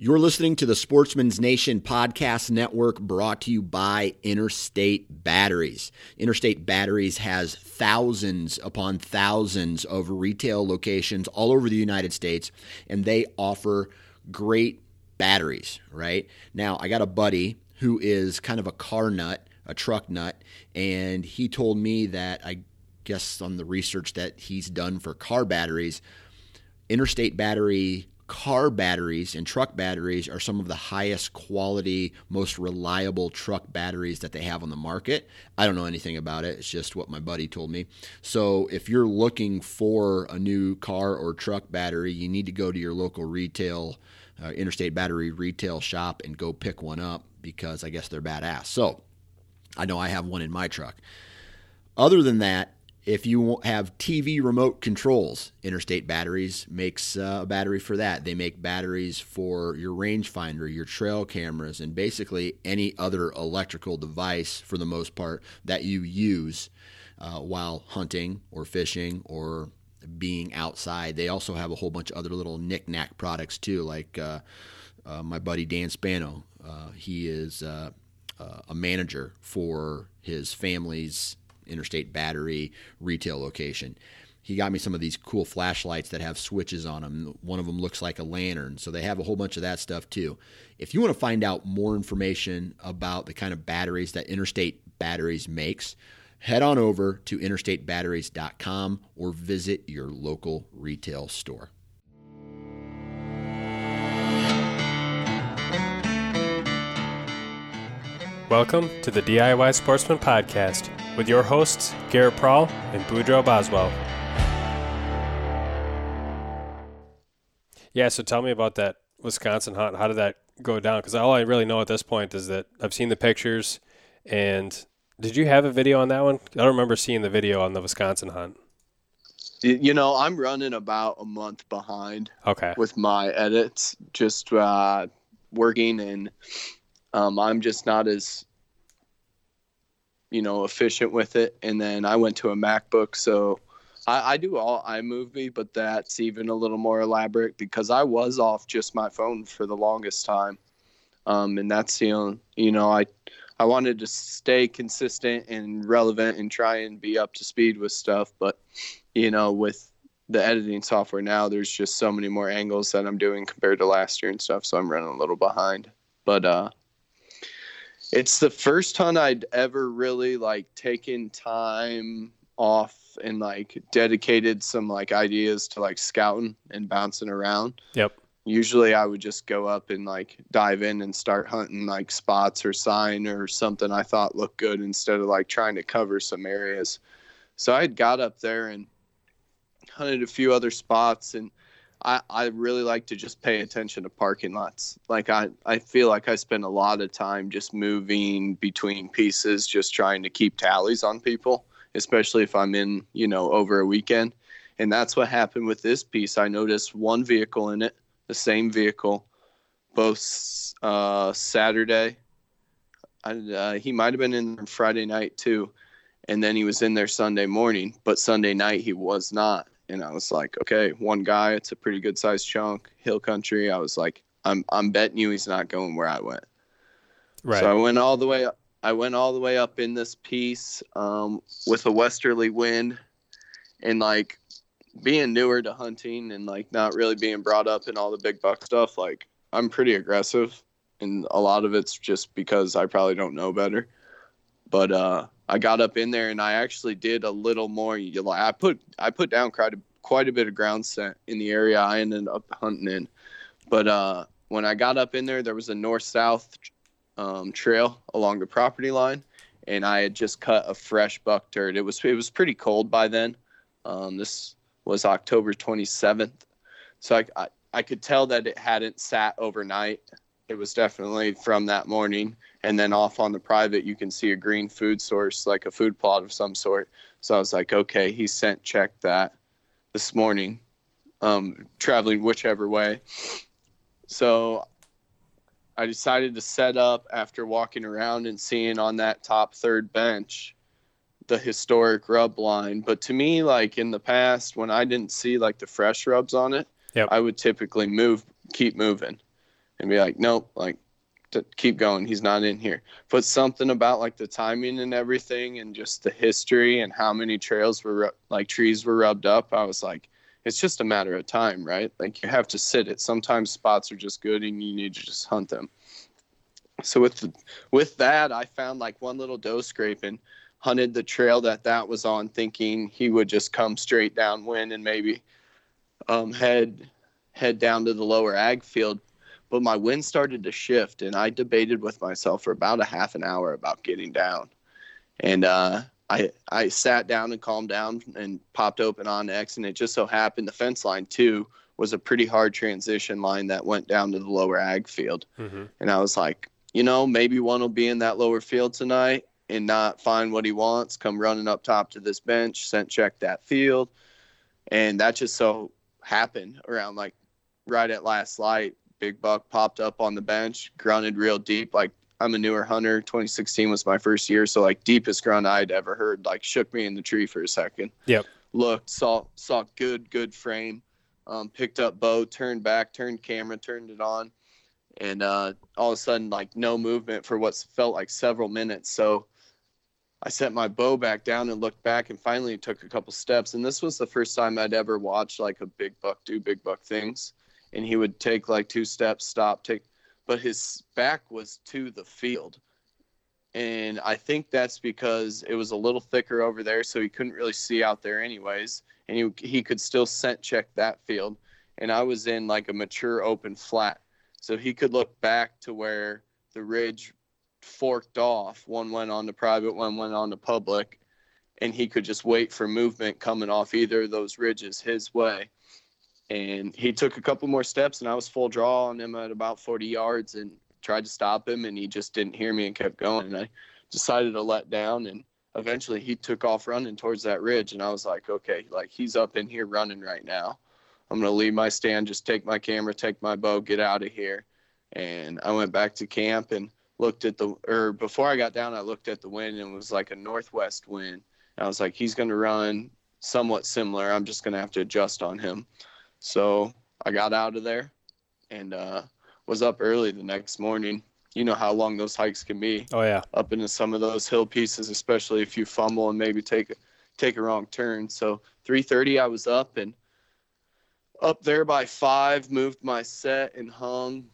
You're listening to the Sportsman's Nation Podcast Network brought to you by Interstate Batteries. Interstate Batteries has thousands upon thousands of retail locations all over the United States, and they offer great batteries, right? Now, I got a buddy who is kind of a car nut, a truck nut, and he told me that I guess on the research that he's done for car batteries, Interstate Battery car batteries and truck batteries are some of the highest quality, most reliable truck batteries that they have on the market. I don't know anything about it. It's just what my buddy told me. So if you're looking for a new car or truck battery, you need to go to your local retail, uh, interstate battery retail shop and go pick one up because I guess they're badass. So I know I have one in my truck. Other than that, if you have TV remote controls, Interstate Batteries makes uh, a battery for that. They make batteries for your rangefinder, your trail cameras, and basically any other electrical device for the most part that you use uh, while hunting or fishing or being outside. They also have a whole bunch of other little knick-knack products too, like uh, uh my buddy Dan Spano. Uh, he is a manager for his family's Interstate Battery retail location. He got me some of these cool flashlights that have switches on them. One of them looks like a lantern. So they have a whole bunch of that stuff too. If you want to find out more information about the kind of batteries that Interstate Batteries makes, head on over to interstatebatteries.com or visit your local retail store. Welcome to the DIY Sportsman Podcast with your hosts, Garrett Prahl and Boudreaux Boswell. Yeah, so tell me about that Wisconsin hunt. How did that go down? Because all I really know at this point is that I've seen the pictures. And did you have a video on that one? I don't remember seeing the video on the Wisconsin hunt. You know, I'm running about a month behind. Okay. With my edits, just uh, working, and um, I'm just not as you know efficient with it. And then i went to a macbook so I, I, do all imovie but that's even a little more elaborate because i was off just my phone for the longest time. Um, and that's the only you know i i wanted to stay consistent and relevant and try and be up to speed with stuff. But you know with the editing software now there's just so many more angles that i'm doing compared to last year and stuff so i'm running a little behind. But uh it's the first hunt I'd ever really like taken time off and like dedicated some like ideas to like scouting and bouncing around. Yep. Usually I would just go up and like dive in and start hunting like spots or sign or something I thought looked good instead of like trying to cover some areas. So I had got up there and hunted a few other spots and I, I really like to just pay attention to parking lots. Like I, I feel like I spend a lot of time just moving between pieces, just trying to keep tallies on people, especially if I'm in, you know, over a weekend. And that's what happened with this piece. I noticed one vehicle in it, the same vehicle, both uh, Saturday. I, uh, he might have been in Friday night too, and then he was in there Sunday morning. But Sunday night he was not and I was like, okay, one guy, it's a pretty good sized chunk, hill country. I was like, I'm I'm betting you he's not going where I went. Right. So I went all the way up. I went all the way up in this piece um, with a westerly wind, and like being newer to hunting and like not really being brought up in all the big buck stuff. Like I'm pretty aggressive, and a lot of it's just because I probably don't know better. But uh, I got up in there and I actually did a little more. You I put I put down quite a, quite a bit of ground scent in the area I ended up hunting in. But uh, when I got up in there, there was a north south um, trail along the property line, and I had just cut a fresh buck turd. It was it was pretty cold by then. Um, this was October 27th, so I, I I could tell that it hadn't sat overnight. It was definitely from that morning and then off on the private you can see a green food source like a food plot of some sort. So i was like okay he sent check that this morning um, traveling whichever way. So i decided to set up after walking around and seeing on that top third bench the historic rub line. But to me like in the past when i didn't see like the fresh rubs on it yep. i would typically move keep moving and be like, nope, like to keep going. He's not in here. But something about like the timing and everything, and just the history and how many trails were like trees were rubbed up. I was like, it's just a matter of time, right? Like you have to sit it. Sometimes spots are just good, and you need to just hunt them. So with the, with that, I found like one little doe scrape and hunted the trail that that was on, thinking he would just come straight downwind and maybe um, head head down to the lower ag field but my wind started to shift and i debated with myself for about a half an hour about getting down. And uh, I, I sat down and calmed down and popped open onX and it just so happened the fence line too was a pretty hard transition line that went down to the lower ag field. Mm-hmm. and i was like you know maybe one will be in that lower field tonight and not find what he wants come running up top to this bench scent check that field. And that just so happened around like right at last light big buck popped up on the bench, grunted real deep. Like I'm a newer hunter. 2016 was my first year, so like deepest grunt I'd ever heard. Like shook me in the tree for a second. Yep. Looked, saw saw good good frame. Um, picked up bow, turned back, turned camera, turned it on, and uh, all of a sudden like no movement for what felt like several minutes. So I set my bow back down and looked back, and finally took a couple steps. And this was the first time I'd ever watched like a big buck do big buck things and he would take like two steps, stop, take, but his back was to the field. And I think that's because it was a little thicker over there, so he couldn't really see out there, anyways. And he, he could still scent check that field. And I was in like a mature open flat. So he could look back to where the ridge forked off. One went on to private, one went on to public. And he could just wait for movement coming off either of those ridges his way and he took a couple more steps and I was full draw on him at about 40 yards and tried to stop him and he just didn't hear me and kept going. And I decided to let down and eventually he took off running towards that ridge and I was like okay like he's up in here running right now. I'm going to leave my stand just take my camera take my bow get out of here. And I went back to camp and looked at the or before I got down I looked at the wind and it was like a northwest wind. And I was like he's going to run somewhat similar. I'm just going to have to adjust on him so I got out of there and uh, was up early the next morning. You know how long those hikes can be. Oh yeah. Up into some of those hill pieces, especially if you fumble and maybe take a take a wrong turn. So 3:30, I was up and up there by five. Moved my set and hung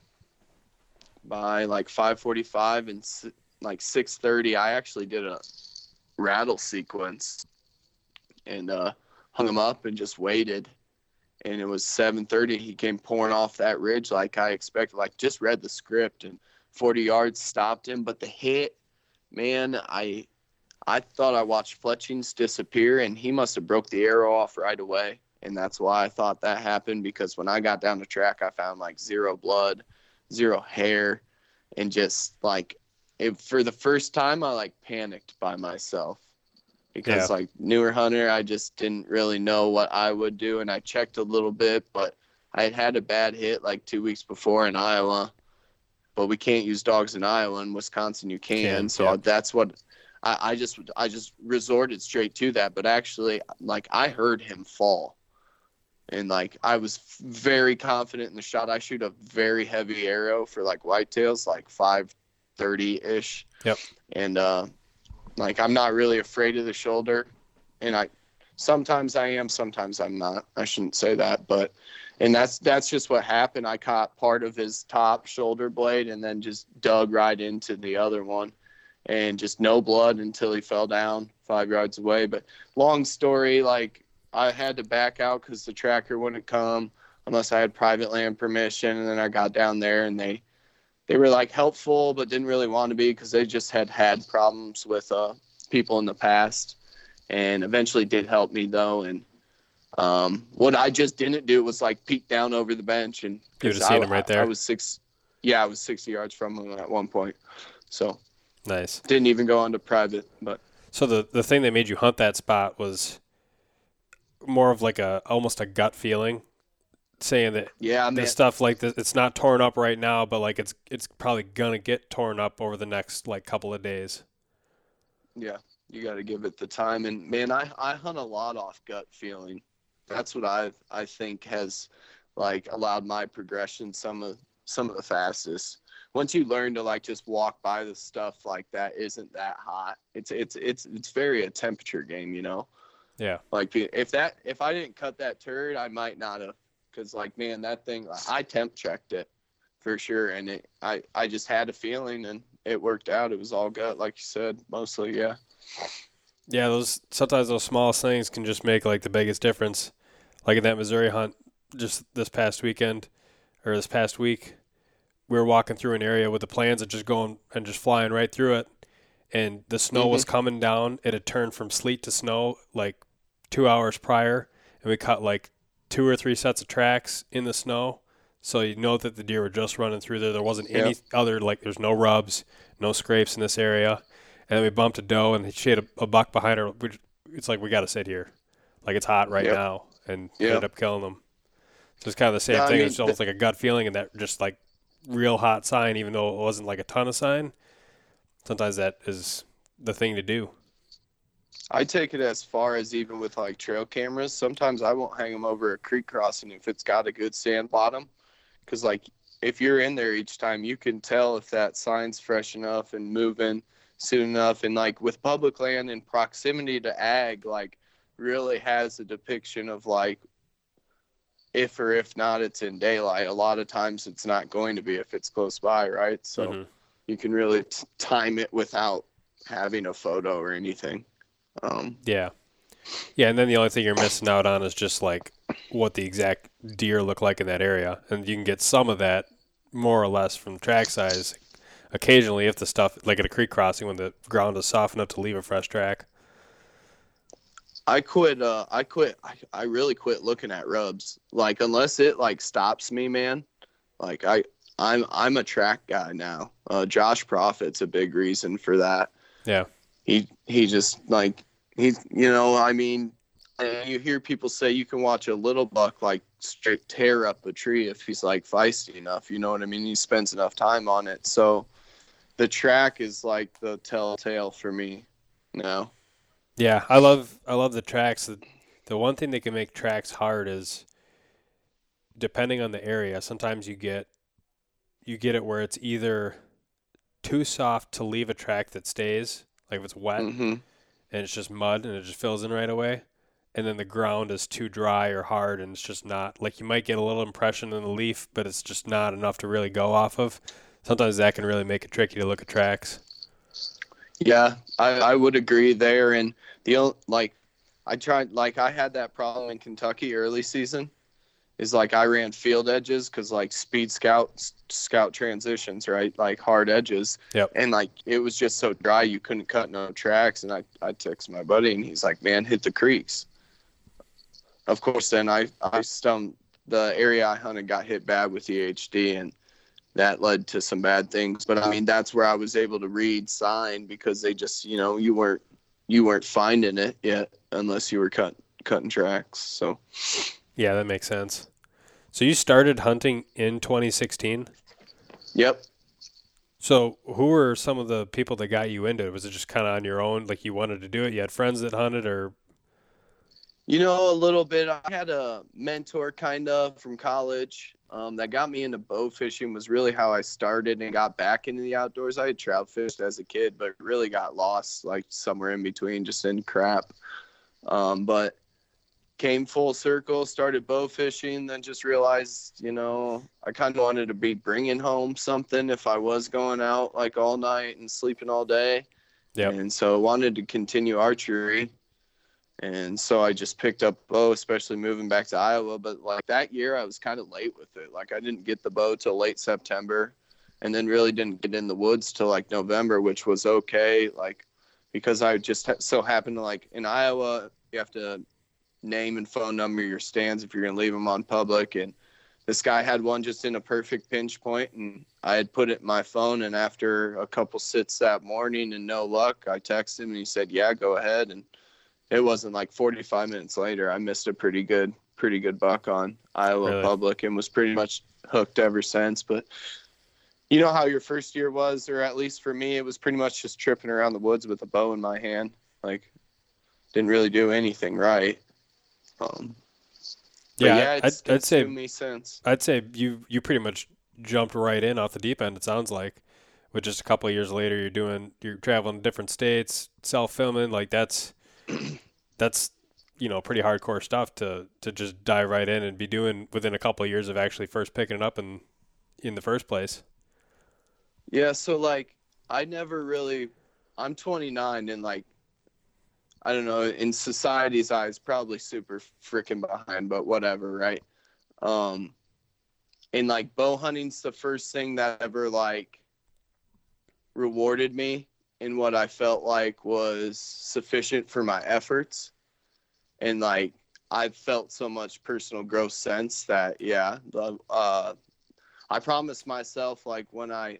by like 5:45 and like 6:30. I actually did a rattle sequence and uh, hung them up and just waited and it was 7:30. He came pouring off that ridge like I expected. Like just read the script and 40 yards stopped him, but the hit, man, I I thought I watched Fletchings disappear, and he must have broke the arrow off right away, and that's why I thought that happened. Because when I got down the track, I found like zero blood, zero hair, and just like it, for the first time, I like panicked by myself because yeah. like newer hunter, I just didn't really know what I would do, and I checked a little bit, but I had had a bad hit like two weeks before in Iowa, but we can't use dogs in Iowa. In Wisconsin, you can. can so yeah. that's what I, I just I just resorted straight to that. But actually, like I heard him fall, and like I was very confident in the shot. I shoot a very heavy arrow for like whitetails, like five thirty ish. Yep. And uh, like I'm not really afraid of the shoulder, and I sometimes I am, sometimes I'm not. I shouldn't say that, but and that's that's just what happened. I caught part of his top shoulder blade and then just dug right into the other one, and just no blood until he fell down five yards away. But long story, like I had to back out because the tracker wouldn't come unless I had private land permission, and then I got down there and they they were like helpful, but didn't really want to be because they just had had problems with uh, people in the past, and eventually did help me though. And um, what I just didn't do was like peek down over the bench and you just seen him right there. I, I was six, yeah, I was sixty yards from him at one point, so nice. Didn't even go onto private, but so the the thing that made you hunt that spot was more of like a almost a gut feeling saying that yeah, the stuff like this it's not torn up right now, but like it's it's probably gonna get torn up over the next like couple of days. Yeah, you got to give it the time. And man, I I hunt a lot off gut feeling. That's what I I think has like allowed my progression some of some of the fastest. Once you learn to like just walk by the stuff like that isn't that hot. It's it's it's it's very a temperature game, you know. Yeah. Like if that if I didn't cut that turd, I might not have because like man, that thing I temp checked it for sure, and it I I just had a feeling and it worked out. It was all gut, like you said, mostly yeah. Yeah, those sometimes those smallest things can just make like the biggest difference. Like in that Missouri hunt, just this past weekend or this past week, we were walking through an area with the plans of just going and just flying right through it, and the snow mm-hmm. was coming down. It had turned from sleet to snow like two hours prior, and we cut like two or three sets of tracks in the snow. So you know that the deer were just running through there. There wasn't yep. any other like there's no rubs, no scrapes in this area and then we bumped a doe, and she had a, a buck behind her. It's like we got to sit here, like it's hot right yep. now, and yep. ended up killing them. So it's kind of the same yeah, thing. I mean, it's almost like a gut feeling, and that just like real hot sign, even though it wasn't like a ton of sign. Sometimes that is the thing to do. I take it as far as even with like trail cameras. Sometimes I won't hang them over a creek crossing if it's got a good sand bottom, because like if you're in there each time, you can tell if that sign's fresh enough and moving soon enough. And like with public land in proximity to ag, like really has a depiction of like if or if not it's in daylight. A lot of times it's not going to be if it's close by, right? So mm-hmm. you can really t- time it without having a photo or anything. Um, yeah. Yeah, and then the only thing you're missing out on is just like what the exact deer look like in that area, and you can get some of that more or less from track size occasionally if the stuff like at a creek crossing when the ground is soft enough to leave a fresh track. I quit. Uh, I quit. I, I really quit looking at rubs. Like unless it like stops me, man. Like I, I'm I'm a track guy now. Uh, Josh Profit's a big reason for that. Yeah. He he just like he's you know I mean you hear people say you can watch a little buck like straight tear up a tree if he's like feisty enough. You know what I mean? He spends enough time on it. So the track is like the telltale for me now. Yeah, I love I love the tracks. The, the one thing that can make tracks hard is depending on the area. Sometimes you get you get it where it's either too soft to leave a track that stays, like if it's wet mm-hmm. and it's just mud and it just fills in right away, and then the ground is too dry or hard and it's just not like you might get a little impression in the leaf, but it's just not enough to really go off of sometimes that can really make it tricky to look at tracks. Yeah, I, I would agree there. And the like, I tried like I had that problem in Kentucky early season. Is like I ran field edges because like speed scout scout transitions right like hard edges. Yep. And like it was just so dry you couldn't cut no tracks. And I I text my buddy and he's like, man, hit the creeks. Of course, then I I stumbled the area I hunted got hit bad with EHD and that led to some bad things. But I mean, that's where I was able to read sign because they just, you know, you weren't you weren't finding it yet unless you were cut cutting tracks. So yeah, that makes sense. So you started hunting in 2016. Yep. So who were some of the people that got you into it? Was it just kind of on your own, like you wanted to do it? You had friends that hunted, or you know, a little bit. I had a mentor kind of from college um, that got me into bow fishing was really how I started and got back into the outdoors. I had trout fished as a kid, but really got lost like somewhere in between, just in crap. Um, but came full circle, started bow fishing, then just realized, you know, I kind of wanted to be bringing home something if I was going out like all night and sleeping all day. Yeah. And so I wanted to continue archery and so I just picked up bow, especially moving back to Iowa. But like that year, I was kind of late with it. Like I didn't get the bow till late September, and then really didn't get in the woods till like November, which was okay. Like because I just so happened to like in Iowa, you have to name and phone number your stands if you're gonna leave them on public. And this guy had one just in a perfect pinch point, and I had put it in my phone. And after a couple sits that morning and no luck, I texted him and he said, "Yeah, go ahead." And it wasn't like 45 minutes later i missed a pretty good pretty good buck on iowa really? public and was pretty much hooked ever since but you know how your first year was or at least for me it was pretty much just tripping around the woods with a bow in my hand like didn't really do anything right um yeah, yeah I'd, I'd say me since. I'd say you you pretty much jumped right in off the deep end. It sounds like, with just a couple of years later, you're doing you're traveling to different states, self filming. Like that's that's you know pretty hardcore stuff to to just dive right in and be doing within a couple of years of actually first picking it up in in the first place. Yeah, so like I never really I'm 29 and like I don't know, in society's eyes probably super freaking behind, but whatever, right? Um and like bow hunting's the first thing that ever like rewarded me in what I felt like was sufficient for my efforts. And like I've felt so much personal growth since that yeah, the uh I promised myself like when I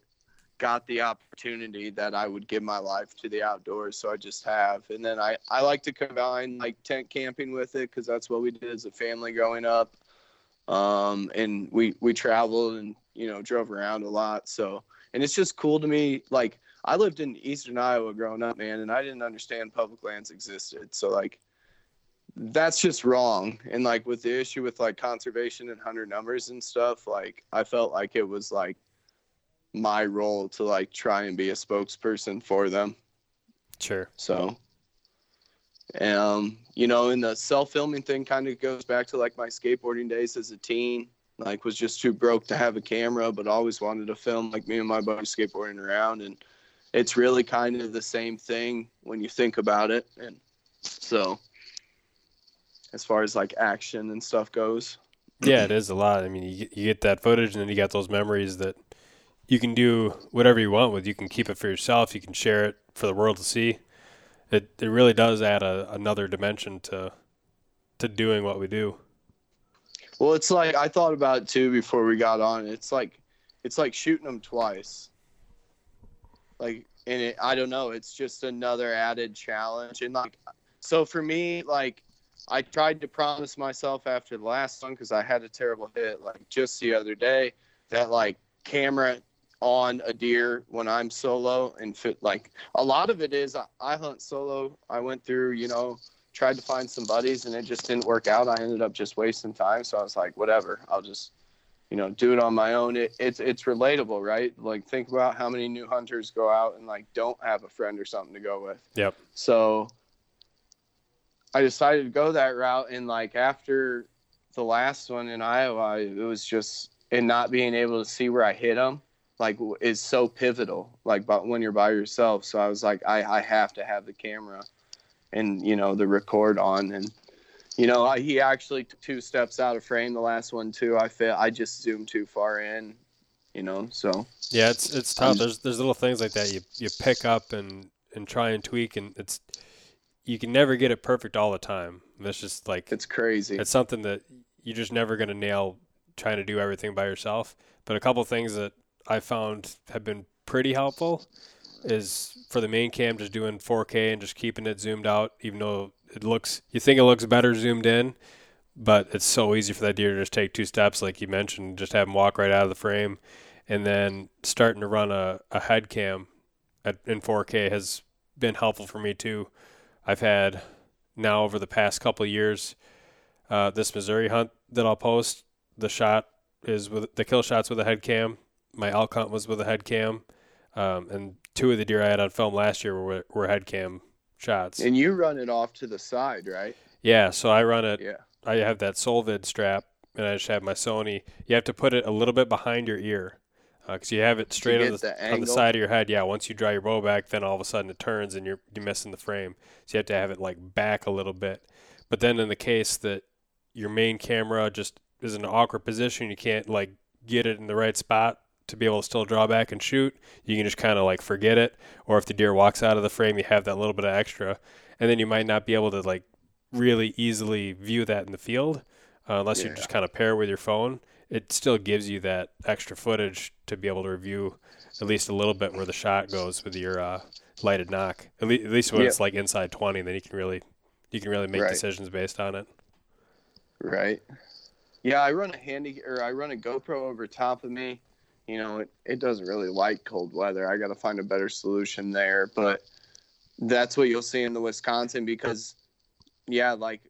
got the opportunity that I would give my life to the outdoors. So I just have. And then I, I like to combine like tent camping with it because that's what we did as a family growing up. Um, and we, we traveled and, you know, drove around a lot. So, and it's just cool to me. Like I lived in Eastern Iowa growing up, man, and I didn't understand public lands existed. So like, that's just wrong. And like with the issue with like conservation and hunter numbers and stuff, like I felt like it was like my role to like try and be a spokesperson for them. Sure. So, um, you know, and the self filming thing kind of goes back to like my skateboarding days as a teen. Like, was just too broke to have a camera, but always wanted to film like me and my buddy skateboarding around. And it's really kind of the same thing when you think about it. And so, as far as like action and stuff goes, yeah, it is a lot. I mean, you, you get that footage and then you got those memories that you can do whatever you want with. You can keep it for yourself. You can share it for the world to see. It it really does add a, another dimension to to doing what we do. Well, it's like I thought about too before we got on. It's like it's like shooting them twice. Like and it, I don't know. It's just another added challenge. And like so for me, like I tried to promise myself after the last one because I had a terrible hit like just the other day that like camera on a deer when I'm solo and fit like a lot of it is I, I hunt solo. I went through, you know, tried to find some buddies and it just didn't work out. I ended up just wasting time. So I was like, whatever, I'll just, you know, do it on my own. It, it's it's relatable, right? Like think about how many new hunters go out and like don't have a friend or something to go with. Yep. So I decided to go that route and like after the last one in Iowa, it was just and not being able to see where I hit them like is so pivotal like but when you're by yourself. So i was like i i have to have the camera and you know the record on. And you know I, he actually took two steps out of frame the last one too. I feel i just zoomed too far in you know so. Yeah it's it's tough. There's there's little things like that you you pick up and and try and tweak and it's you can never get it perfect all the time. That's just like it's crazy. it's something that you're just never going to nail trying to do everything by yourself. But a couple things that I found have been pretty helpful is for the main cam just doing 4K and just keeping it zoomed out, even though it looks you think it looks better zoomed in, but it's so easy for that deer to just take two steps, like you mentioned, just have him walk right out of the frame, and then starting to run a, a head cam at, in 4K has been helpful for me too. I've had now over the past couple years uh, this Missouri hunt that I'll post. The shot is with the kill shots with a head cam my elk hunt was with a head cam, um, and two of the deer I had on film last year were were head cam shots. And you run it off to the side, right? Yeah, so I run it. Yeah. I have that Solvid strap, and I just have my Sony. You have to put it a little bit behind your ear, because uh, you have it straight on the, the on the side of your head. Yeah, once you draw your bow back, then all of a sudden it turns and you're you're missing the frame. So you have to have it like back a little bit. But then in the case that your main camera just is in an awkward position, you can't like get it in the right spot to be able to still draw back and shoot, you can just kind of like forget it. Or if the deer walks out of the frame, you have that little bit of extra, and then you might not be able to like really easily view that in the field uh, unless yeah. you just kind of pair with your phone. It still gives you that extra footage to be able to review at least a little bit where the shot goes with your uh, lighted nock. At, le- at least when it's like inside twenty, then you can really you can really make right. decisions based on it. Right. Yeah, I run a handy or I run a GoPro over top of me you know, it, it doesn't really like cold weather. I got to find a better solution there. But that's what you'll see in the Wisconsin because, yeah, like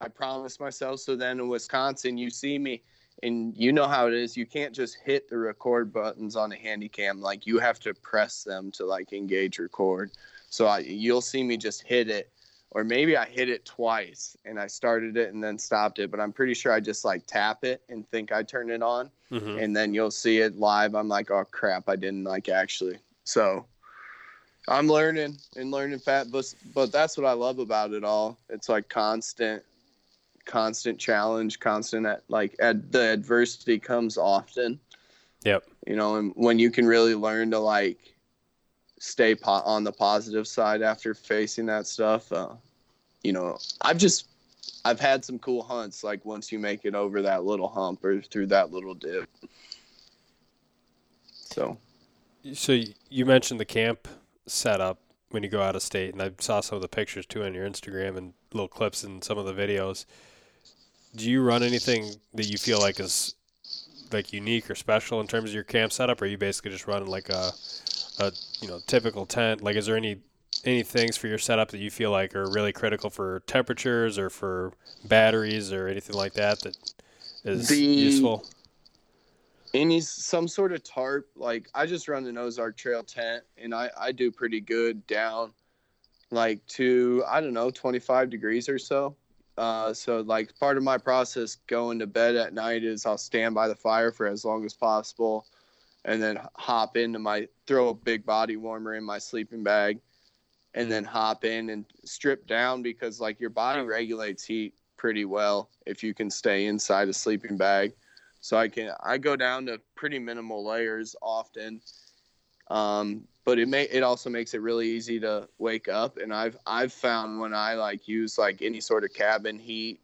I promised myself. So then in Wisconsin, you see me and you know how it is. You can't just hit the record buttons on a handy cam. Like you have to press them to like engage record. So I, you'll see me just hit it, or maybe I hit it twice and I started it and then stopped it. But I'm pretty sure I just like tap it and think I turn it on, Mhm. and then you'll see it live. I'm like, oh crap, I didn't like actually. So I'm learning and learning fat, but but that's what I love about it all. It's like constant, constant challenge, constant at, like at the adversity comes often. Yep. You know, and when you can really learn to like stay po- on the positive side after facing that stuff, uh, you know, I've just I've had some cool hunts like once you make it over that little hump or through that little dip. So So you mentioned the camp setup when you go out of state, and I saw some of the pictures too on your Instagram and little clips and some of the videos. Do you run anything that you feel like is like unique or special in terms of your camp setup, or are you basically just running like a, a you know typical tent? Like, is there any any things for your setup that you feel like are really critical for temperatures or for batteries or anything like that that is The- useful? any some sort of tarp like i just run an ozark trail tent and i i do pretty good down like to i don't know 25 degrees or so uh so like part of my process going to bed at night is i'll stand by the fire for as long as possible and then hop into my throw a big body warmer in my sleeping bag and then hop in and strip down because like your body regulates heat pretty well if you can stay inside a sleeping bag so I can I go down to pretty minimal layers often. Um, but it may it also makes it really easy to wake up. And I've I've found when I like use like any sort of cabin heat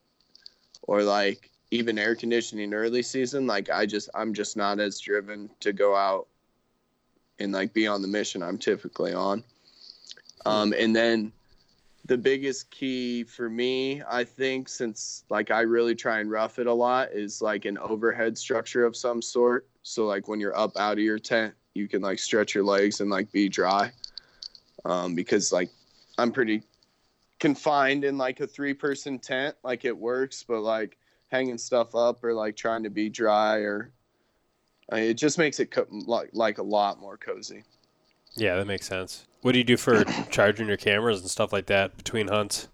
or like even air conditioning early season, like I just I'm just not as driven to go out and like be on the mission I'm typically on. Um, and then the biggest key for me, I think, since like I really try and rough it a lot, is like an overhead structure of some sort. So like when you're up out of your tent, you can like stretch your legs and like be dry. Um, because like I'm pretty confined in like a three person tent, like it works, but like hanging stuff up or like trying to be dry or I mean, it just makes it co- like like a lot more cozy. Yeah, that makes sense. What do you do for charging your cameras and stuff like that between hunts?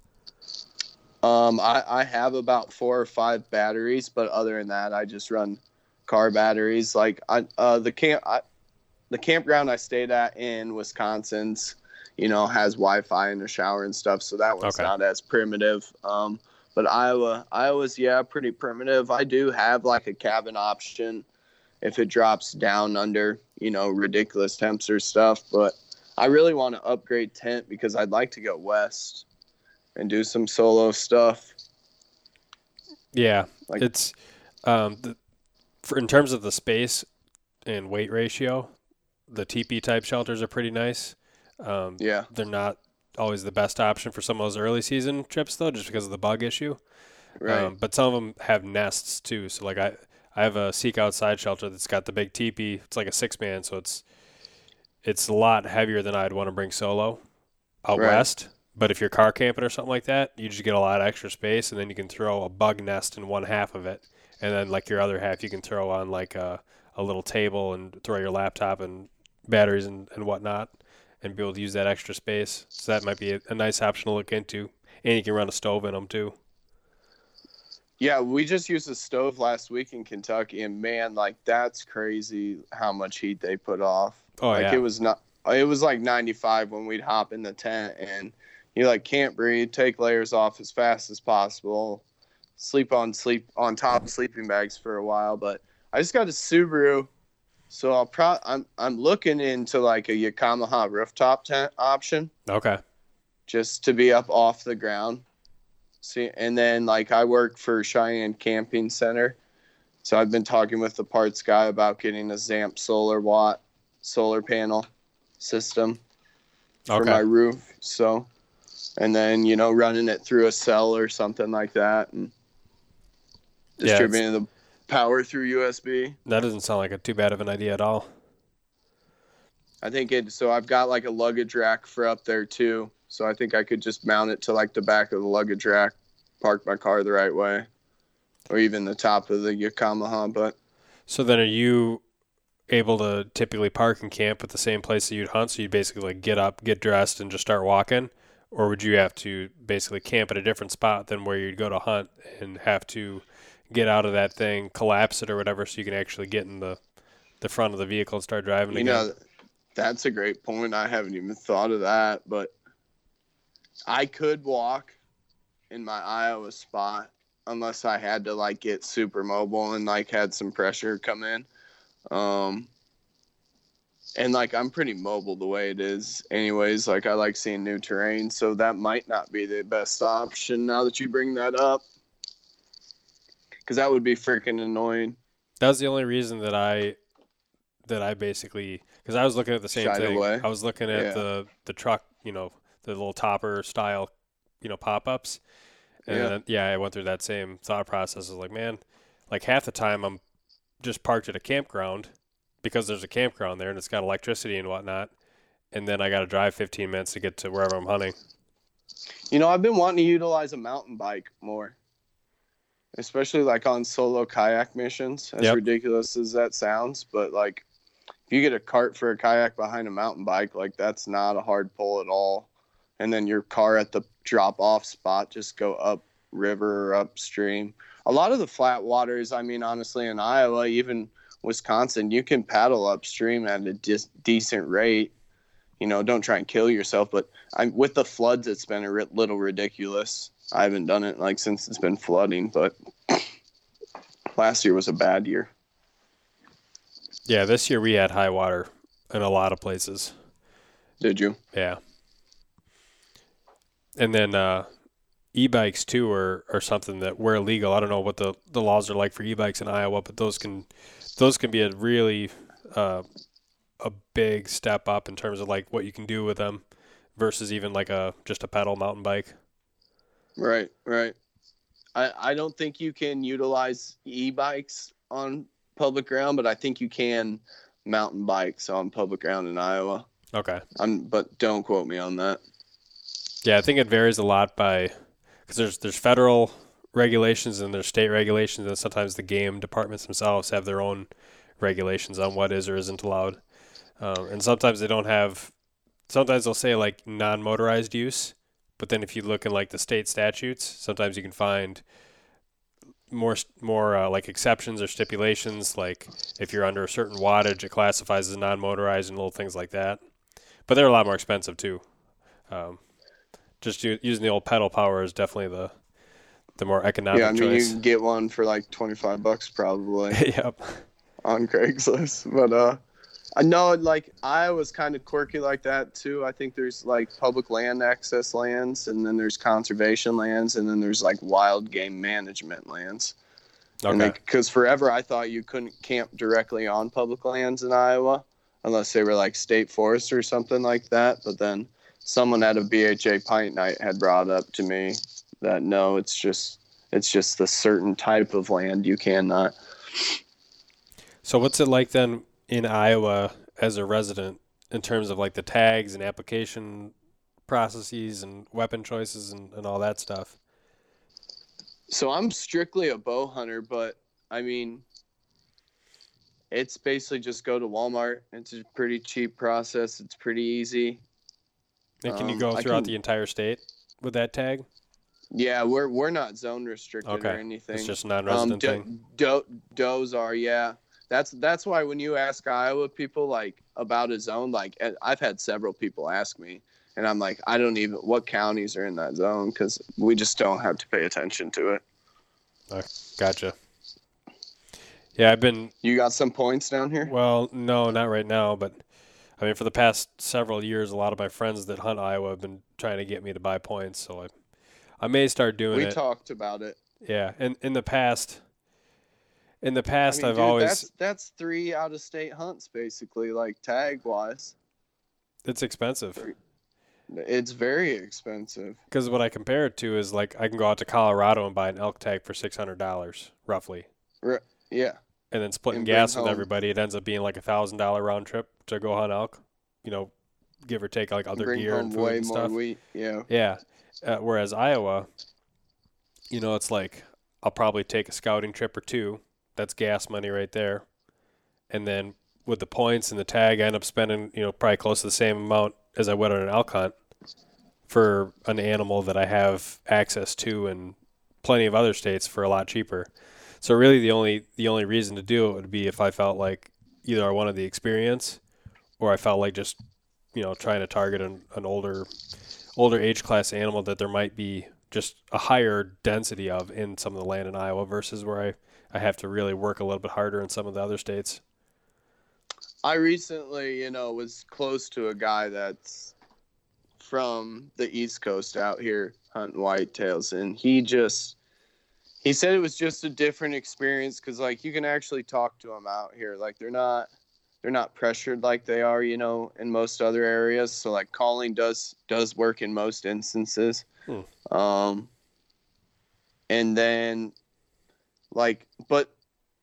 Um, I, I have about four or five batteries, but other than that, I just run car batteries. Like I, uh, the camp, I, the campground I stayed at in Wisconsin's, you know, has Wi-Fi in the shower and stuff, so that one's Okay. not as primitive. Um, but Iowa, Iowa's yeah, pretty primitive. I do have like a cabin option if it drops down under, you know, ridiculous temps or stuff. But I really want to upgrade tent because I'd like to go west and do some solo stuff. Yeah, Like- it's um, the, for in terms of the space and weight ratio, the TP type shelters are pretty nice. Um, Yeah. they're not always the best option for some of those early season trips though, just because of the bug issue. Right. Um, but some of them have nests too. So like I, I have a Seek Outside shelter that's got the big teepee. It's like a six man, so it's it's a lot heavier than I'd want to bring solo out Right. west. But if you're car camping or something like that, you just get a lot of extra space, and then you can throw a bug nest in one half of it, and then like your other half, you can throw on like a, a little table and throw your laptop and batteries and, and whatnot, and be able to use that extra space. So that might be a, a nice option to look into, and you can run a stove in them too. Yeah, we just used a stove last week in Kentucky, and man, like that's crazy how much heat they put off. Oh like yeah. it was not. It was like 95 when we'd hop in the tent, and you like can't breathe. Take layers off as fast as possible. Sleep on sleep on top of sleeping bags for a while, but I just got a Subaru, so I'll pro. I'm I'm looking into like a Yakima rooftop tent option. okay. just to be up off the ground. See, and then like I work for Cheyenne Camping Center, so I've been talking with the parts guy about getting a Zamp solar watt solar panel system for my roof. So, and then you know running it through a cell or something like that, and Yeah, distributing the power through USB. That doesn't sound like a too bad of an idea at all. I think it. So I've got like a luggage rack for up there too. So I think I could just mount it to like the back of the luggage rack, park my car the right way. or even the top of the Yakima. But So then, are you able to typically park and camp at the same place that you'd hunt? So you'd basically like get up, get dressed, and just start walking, or would you have to basically camp at a different spot than where you'd go to hunt and have to get out of that thing, collapse it or whatever, so you can actually get in the the front of the vehicle and start driving you again? know, that's a great point. I haven't even thought of that, but I could walk in my Iowa spot unless I had to like get super mobile and like had some pressure come in. Um, and like I'm pretty mobile the way it is, anyways. Like I like seeing new terrain, so that might not be the best option now that you bring that up, because that would be freaking annoying. That was the only reason that I that I basically because I was looking at the same Shied thing. away? I was looking at Yeah. the the truck, you know, the little topper style, you know, pop ups. And Yeah. then, yeah, I went through that same thought process. I was like, man, like half the time I'm just parked at a campground because there's a campground there and it's got electricity and whatnot. And then I got to drive 15 minutes to get to wherever I'm hunting. You know, I've been wanting to utilize a mountain bike more, especially like on solo kayak missions. As Yep. ridiculous as that sounds, but like if you get a cart for a kayak behind a mountain bike, like that's not a hard pull at all. And then your car at the drop off spot just go up river or upstream. A lot of the flat waters, I mean, honestly, in Iowa, even Wisconsin, you can paddle upstream at a dis- decent rate. You know, don't try and kill yourself, but I'm with the floods. It's been a ri- little ridiculous. I haven't done it like since it's been flooding, but last year was a bad year. Yeah, this year we had high water in a lot of places. Did you? Yeah. And then uh, e-bikes too are, are something that were illegal. I don't know what the, the laws are like for e-bikes in Iowa, but those can those can be a really uh, a big step up in terms of like what you can do with them versus even like a just a pedal mountain bike. Right, right. I I don't think you can utilize e-bikes on public ground, but I think you can mountain bikes on public ground in Iowa. Okay. I'm, but don't quote me on that. Yeah, I think it varies a lot by because there's there's federal regulations and there's state regulations, and sometimes the game departments themselves have their own regulations on what is or isn't allowed. Um, and sometimes they don't have. Sometimes they'll say like non-motorized use, but then if you look in like the state statutes, sometimes you can find more more uh, like exceptions or stipulations. Like if you're under a certain wattage, it classifies as non-motorized and little things like that. But they're a lot more expensive too. Um, just using the old pedal power is definitely the the more economic yeah, I mean choice. you can get one for like twenty five bucks probably. yep. on Craigslist. But uh I know like Iowa's kind of quirky like that too. I think there's like public land access lands and then there's conservation lands and then there's like wild game management lands. Okay. Because forever I thought you couldn't camp directly on public lands in Iowa unless they were like state forest or something like that. But then someone at a BHA pint night had brought up to me that no, it's just it's just the certain type of land you cannot. So what's it like then in Iowa as a resident in terms of like the tags and application processes and weapon choices and, and all that stuff? So I'm strictly a bow hunter, but I mean, it's basically just go to Walmart. It's a pretty cheap process. It's pretty easy. And can you Um, go throughout can- the entire state with that tag? Yeah, we're we're not zone restricted Okay. or anything. It's just non-resident do- thing. do- does are yeah. That's that's why when you ask Iowa people like about a zone, like I've had several people ask me, and I'm like, I don't even what counties are in that zone because we just don't have to pay attention to it. Gotcha. Yeah, I've been You got some points down here. Well, no, not right now, but I mean, for the past several years, a lot of my friends that hunt Iowa have been trying to get me to buy points, so I, I may start doing We it. talked about it. yeah, and in the past, in the I past, mean, I've dude, always that's that's three out of state hunts basically, like tag wise. it's expensive It's very expensive. because what I compare it to is like I can go out to Colorado and buy an elk tag for six hundred dollars roughly, Right. Yeah. and then splitting And gas with home- everybody, it ends up being like a thousand dollar round trip to go hunt elk. You know, give or take like other Bring gear and food and stuff. wheat. Yeah. Yeah. Uh, whereas Iowa, you know, it's like I'll probably take a scouting trip or two. That's gas money right there. And then with the points and the tag, I end up spending, you know, probably close to the same amount as I would on an elk hunt for an animal that I have access to in plenty of other states for a lot cheaper. So really the only the only reason to do it would be if I felt like either I wanted the experience or I felt like just, you know, trying to target an, an older older age class animal that there might be just a higher density of in some of the land in Iowa versus where I, I have to really work a little bit harder in some of the other states. I recently, you know, was close to a guy that's from the East Coast out here hunting whitetails, and he just he said it was just a different experience because like you can actually talk to them out here, like they're not they're not pressured like they are, you know, in most other areas. So like calling does does work in most instances. Hmm. Um, and then like, but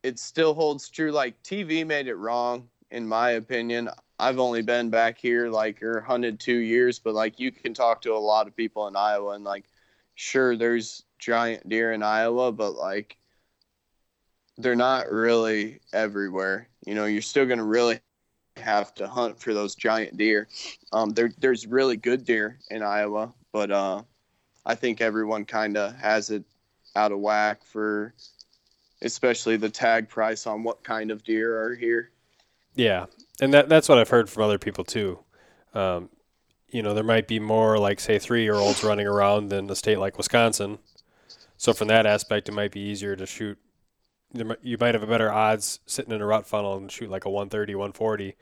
it still holds true. Like TV made it wrong in my opinion. I've only been back here like or hunted two years, but like you can talk to a lot of people in Iowa and like sure there's giant deer in Iowa, but like they're not really everywhere. You know, you're still gonna really have to hunt for those giant deer. Um, there there's really good deer in Iowa, but uh, I think everyone kind of has it out of whack for especially the tag price on what kind of deer are here. Yeah, and that that's what I've heard from other people too. Um, you know, there might be more like say three year olds running around than a state like Wisconsin. So from that aspect, it might be easier to shoot. You might have a better odds sitting in a rut funnel and shoot like a 130, 140,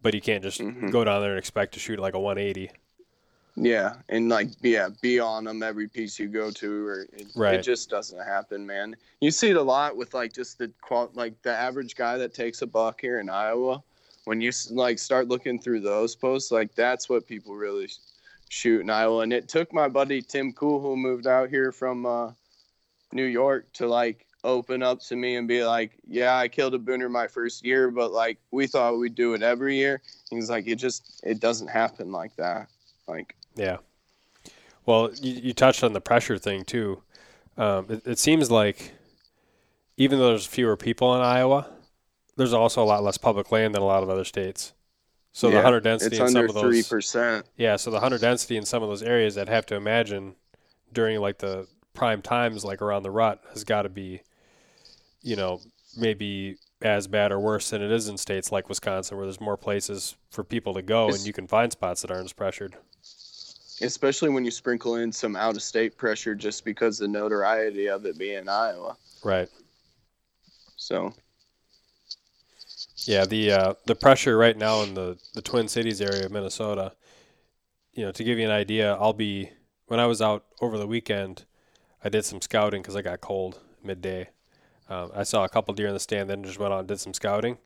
but you can't just mm-hmm. go down there and expect to shoot like a 180. Yeah, and like yeah, be on them every piece you go to, or it, right. it just doesn't happen, man. You see it a lot with like just the qual like the average guy that takes a buck here in Iowa. When you like start looking through those posts, like that's what people really shoot in Iowa. And it took my buddy Tim Cool, who moved out here from uh, New York, to like open up to me and be like, "Yeah, I killed a booner my first year, but like we thought we'd do it every year." He's like, "It just it doesn't happen like that." Like yeah. Well, you, you touched on the pressure thing too. Um, it, it seems like even though there's fewer people in Iowa, there's also a lot less public land than a lot of other states. So yeah, the hunter density in some of those three percent. Yeah, so the hunter density in some of those areas, I'd have to imagine during like the prime times, like around the rut, has got to be, you know, maybe as bad or worse than it is in states like Wisconsin, where there's more places for people to go, it's, and you can find spots that aren't as pressured especially when you sprinkle in some out of state pressure just because the notoriety of it being Iowa. Right. So. Yeah, the uh, the pressure right now in the, the Twin Cities area of Minnesota. You know, to give you an idea, I'll be when I was out over the weekend, I did some scouting because I got cold midday. Um, I saw a couple deer in the stand, then just went on did some scouting,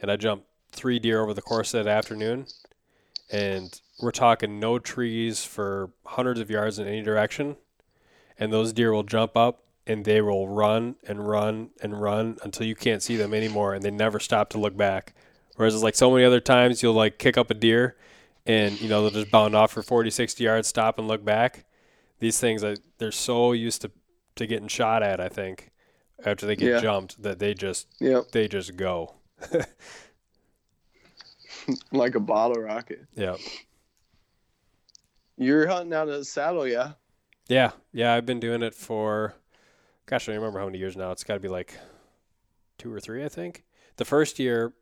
and I jumped three deer over the course of that afternoon, and we're talking no trees for hundreds of yards in any direction, and those deer will jump up and they will run and run and run until you can't see them anymore, and they never stop to look back. Whereas, like so many other times, you'll like kick up a deer, and you know they'll just bound off for 40, 60 yards, stop and look back. These things, they're so used to to getting shot at. I think after they get yeah. jumped, that they just yep. they just go. like a bottle rocket. Yeah. You're hunting out of the saddle, yeah? Yeah, yeah. I've been doing it for, gosh, I don't remember how many years now. It's got to be like two or three, I think. The first year,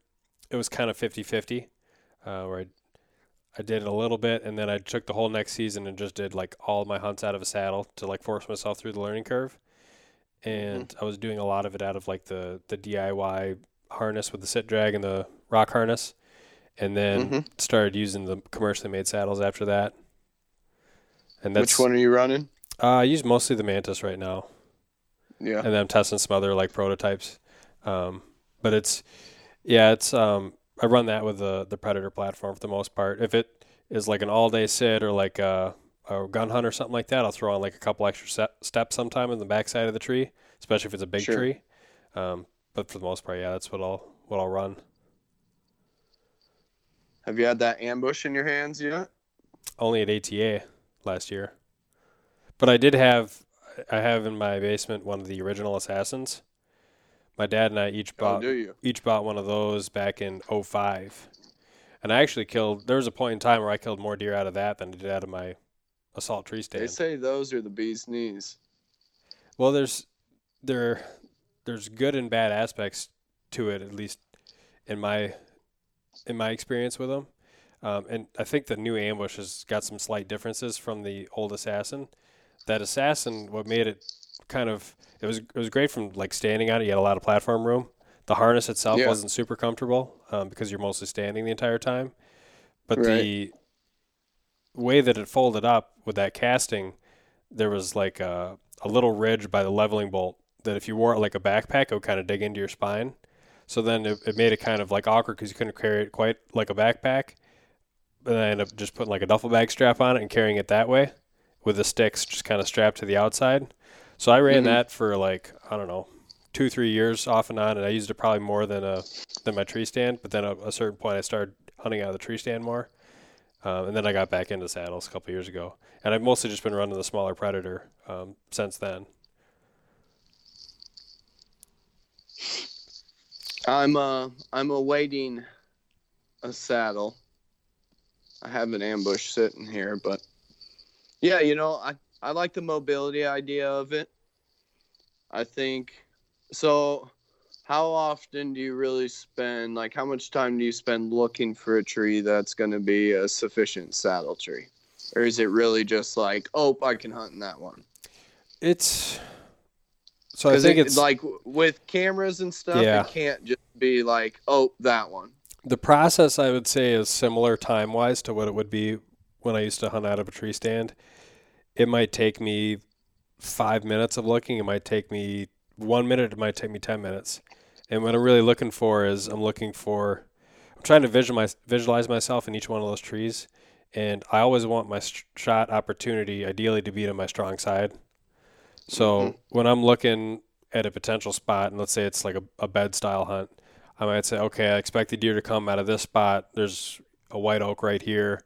it was kind of 50 50, uh, where I, I did it a little bit, and then I took the whole next season and just did like all my hunts out of a saddle to like force myself through the learning curve. And mm-hmm. I was doing a lot of it out of like the, the DIY harness with the sit drag and the rock harness, and then mm-hmm. started using the commercially made saddles after that. And that's, Which one are you running? Uh, I use mostly the Mantis right now. Yeah. And then I'm testing some other like prototypes. Um, but it's yeah, it's um, I run that with the the Predator platform for the most part. If it is like an all day sit or like a, a gun hunt or something like that, I'll throw on like a couple extra steps sometime in the backside of the tree, especially if it's a big sure. tree. Um, but for the most part, yeah, that's what I'll what I'll run. Have you had that ambush in your hands yet? Only at ATA last year. But I did have I have in my basement one of the original assassins. My dad and I each Oh, bought you? each bought one of those back in 05. And I actually killed there was a point in time where I killed more deer out of that than I did out of my assault tree stand. They say those are the bee's knees. Well, there's there there's good and bad aspects to it, at least in my in my experience with them. Um, and I think the new ambush has got some slight differences from the old assassin. That assassin, what made it kind of it was it was great from like standing on it. You had a lot of platform room. The harness itself Yeah. wasn't super comfortable um, because you're mostly standing the entire time. But the way that it folded up with that casting, there was like a, a little ridge by the leveling bolt that if you wore it like a backpack, it would kind of dig into your spine. So then it, it made it kind of like awkward because you couldn't carry it quite like a backpack. And I ended up just putting like a duffel bag strap on it and carrying it that way with the sticks just kind of strapped to the outside. So I ran Mhm. that for like, I don't know, two, three years off and on. And I used it probably more than a, than my tree stand. But then at a certain point, I started hunting out of the tree stand more. Um, and then I got back into saddles a couple years ago, and I've mostly just been running the smaller Predator um, since then. I'm uh I'm awaiting a saddle. I have an ambush sitting here, but yeah, you know, I I like the mobility idea of it. I think so how often do you really spend like how much time do you spend looking for a tree that's going to be a sufficient saddle tree? Or is it really just like, "Oh, I can hunt in that one?" It's so i think it- it's like with cameras and stuff, Yeah. it can't just be like, "Oh, that one." the process. I would say is similar time wise to what it would be when I used to hunt out of a tree stand. It might take me five minutes of looking. It might take me one minute. It might take me ten minutes. And what I'm really looking for is I'm looking for I'm trying to visualize visualize myself in each one of those trees, and I always want my sh- shot opportunity ideally to be to my strong side. So Mhm. when I'm looking at a potential spot, and let's say it's like a, a bed style hunt, I might say, okay, I expect the deer to come out of this spot. There's a white oak right here.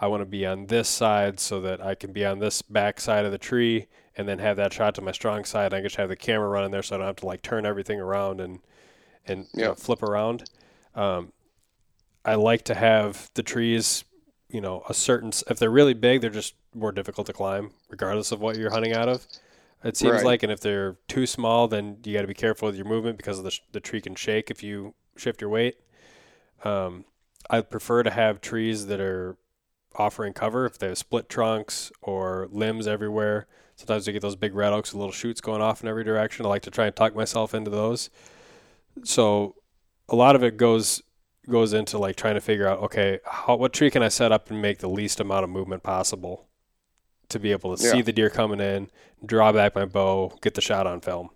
I want to be on this side so that I can be on this back side of the tree and then have that shot to my strong side. I can just have the camera running there so I don't have to like turn everything around and and you know, flip around. Um, I like to have the trees, you know, a certain. If they're really big, they're just more difficult to climb, regardless of what you're hunting out of. It seems Right. like, and if they're too small, then you got to be careful with your movement because of the sh- the tree can shake if you shift your weight. Um, I prefer to have trees that are offering cover if they have split trunks or limbs everywhere. Sometimes you get those big red oaks with little shoots going off in every direction. I like to try and tuck myself into those. So a lot of it goes goes into like trying to figure out okay, how, what tree can I set up and make the least amount of movement possible to be able to see the deer coming in, draw back my bow, get the shot on film.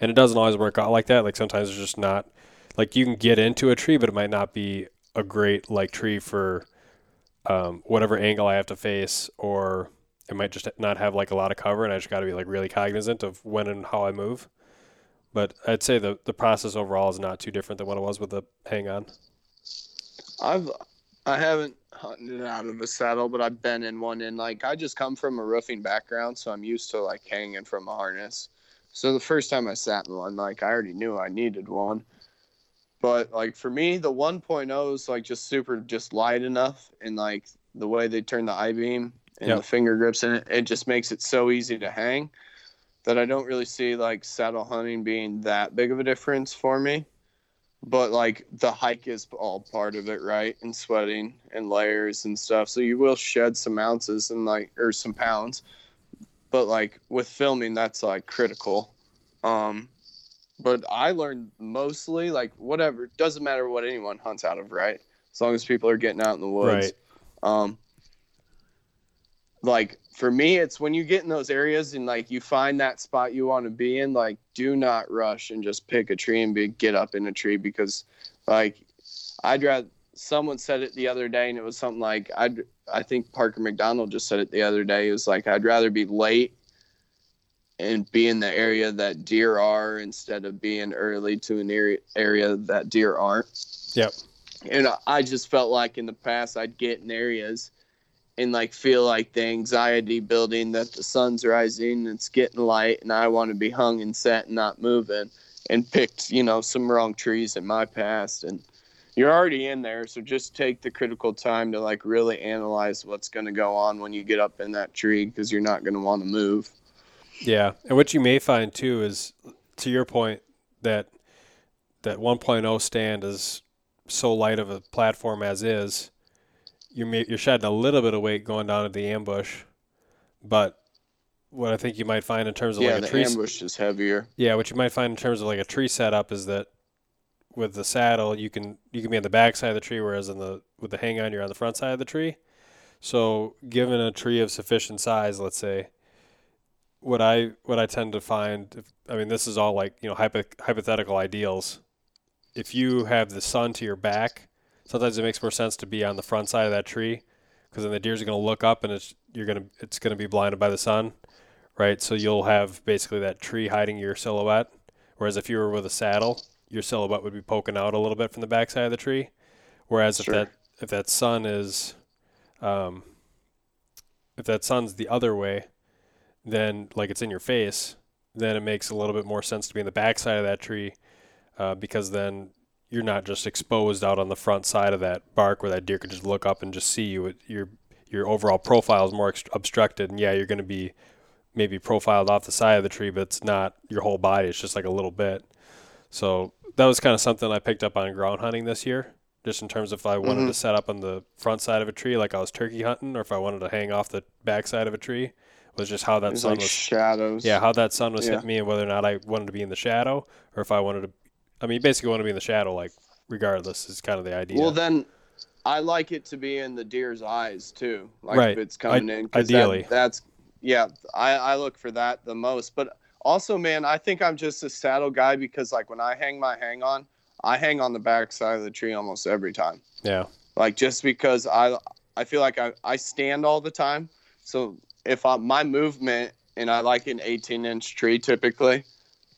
And it doesn't always work out like that. Like sometimes it's just not like you can get into a tree, but it might not be a great like tree for um, whatever angle I have to face, or it might just not have like a lot of cover, and I just got to be like really cognizant of when and how I move. But I'd say the the process overall is not too different than what it was with the hang on. I've I haven't hunted out of a saddle, but I've been in one. And like I just come from a roofing background, so I'm used to like hanging from a harness. So the first time I sat in one, like I already knew I needed one. But like for me, the 1.0 is like just super, just light enough, and like the way they turn the I beam and Yep. the finger grips in it, it just makes it so easy to hang that I don't really see like saddle hunting being that big of a difference for me but like the hike is all part of it, right? And sweating and layers and stuff. So you will shed some ounces and like or some pounds. But like with filming, that's like critical. Um but I learned mostly like whatever doesn't matter what anyone hunts out of, right? As long as people are getting out in the woods. Right. Um like for me it's when you get in those areas and like you find that spot you want to be in like do not rush and just pick a tree and be get up in a tree because like i'd rather someone said it the other day and it was something like i'd i think parker mcdonald just said it the other day it was like i'd rather be late and be in the area that deer are instead of being early to an area area that deer aren't Yep. and I- I just felt like in the past I'd get in areas and like feel like the anxiety building that the sun's rising, it's getting light, and I want to be hung and set and not moving, and picked you know some wrong trees in my past, and you're already in there, so just take the critical time to like really analyze what's going to go on when you get up in that tree because you're not going to want to move. Yeah, and what you may find too is, to your point, that that 1.0 stand is so light of a platform as is. You're you're shedding a little bit of weight going down to the ambush, but what I think you might find in terms of yeah, like a the tree ambush is heavier. yeah, what you might find in terms of like a tree setup is that with the saddle you can you can be on the back side of the tree, whereas in the with the hang on you're on the front side of the tree. So given a tree of sufficient size, let's say, what I what I tend to find, if, I mean this is all like you know hypo, hypothetical ideals. If you have the sun to your back, sometimes it makes more sense to be on the front side of that tree because then the deers are going to look up and it's you're going to it's going to be blinded by the sun, right? So you'll have basically that tree hiding your silhouette. Whereas if you were with a saddle, your silhouette would be poking out a little bit from the backside of the tree. Whereas Sure. if that if that sun is, um, if that sun's the other way, then like it's in your face, then it makes a little bit more sense to be in the backside of that tree, uh, because then you're not just exposed out on the front side of that bark where that deer could just look up and just see you. It, your your overall profile is more ex- obstructed, and yeah, you're going to be maybe profiled off the side of the tree, but it's not your whole body. It's just like a little bit. So that was kind of something I picked up on ground hunting this year, just in terms of if I wanted Mhm. to set up on the front side of a tree like I was turkey hunting, or if I wanted to hang off the back side of a tree, was just how that sun like was. shadows. Yeah, how that sun was Yeah. hitting me, and whether or not I wanted to be in the shadow, or if I wanted to. I mean, you basically want to be in the shadow, like regardless, is kind of the idea. Well, then I like it to be in the deer's eyes too. Like Right. if it's coming in. 'cause ideally. That, that's yeah. I I look for that the most. But also, man, I think I'm just a saddle guy because like when I hang my hang on, I hang on the back side of the tree almost every time. yeah, Like just because I I feel like I I stand all the time. So if I, my movement and I like an 18 inch tree typically,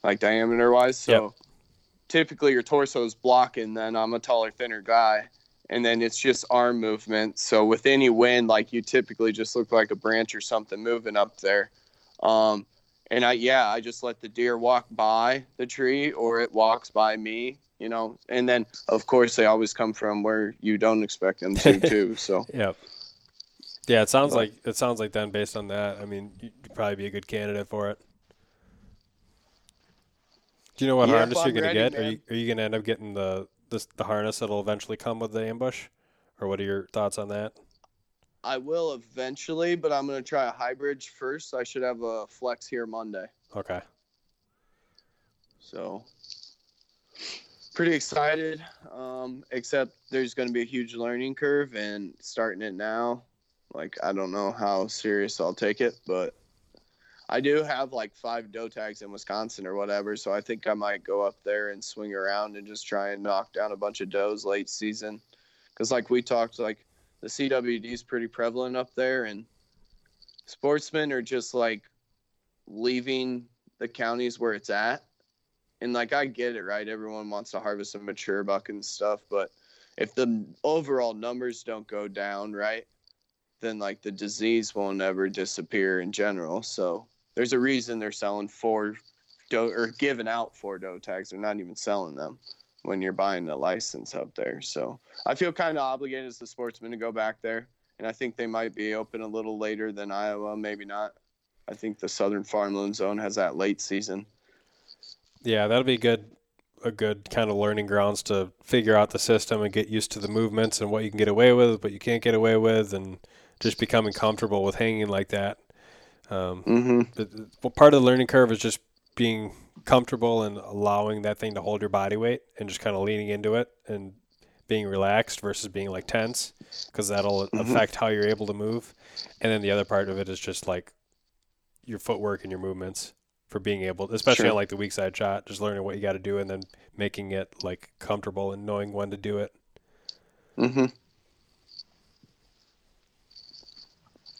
like diameter wise. So typically your torso is blocking. Then I'm a taller, thinner guy, and then it's just arm movement. So with any wind, like you typically just look like a branch or something moving up there. Um, and I yeah, I just let the deer walk by the tree or it walks by me. You know, and then of course they always come from where you don't expect them to too. So yeah, yeah. It sounds like it sounds like then based on that, I mean, you'd probably be a good candidate for it. Do you know what Yeah, harness you're gonna ready, get? Are you are you gonna end up getting the this the harness that'll eventually come with the ambush, or what are your thoughts on that? I will eventually, but I'm gonna try a hybrid first. I should have a flex here Monday. Okay. So pretty excited. Um, except there's going to be a huge learning curve, and starting it now, like I don't know how serious I'll take it, but I do have like five doe tags in Wisconsin or whatever, so I think I might go up there and swing around and just try and knock down a bunch of does late season, because like we talked, like the CWD is pretty prevalent up there, and sportsmen are just like leaving the counties where it's at and like I get it, right? Everyone wants to harvest a mature buck and stuff, but if the overall numbers don't go down, right, then like the disease won't ever disappear in general. So there's a reason they're selling four doe or giving out four doe tags. They're not even selling them when you're buying the license up there. So I feel kind of obligated as a sportsman to go back there, and I think they might be open a little later than Iowa, maybe not. I think the Southern Farmland Zone has that late season. Yeah, that'll be good. A good kind of learning grounds to figure out the system and get used to the movements and what you can get away with, what you can't get away with, and just becoming comfortable with hanging like that. Um, Mm-hmm. but, well, part of the learning curve is just being comfortable and allowing that thing to hold your body weight and just kind of leaning into it and being relaxed versus being like tense because that'll Mhm. affect how you're able to move. And then the other part of it is just like your footwork and your movements for being able, especially Sure. on like the weak side shot, just learning what you got to do and then making it like comfortable and knowing when to do it. Mm-hmm.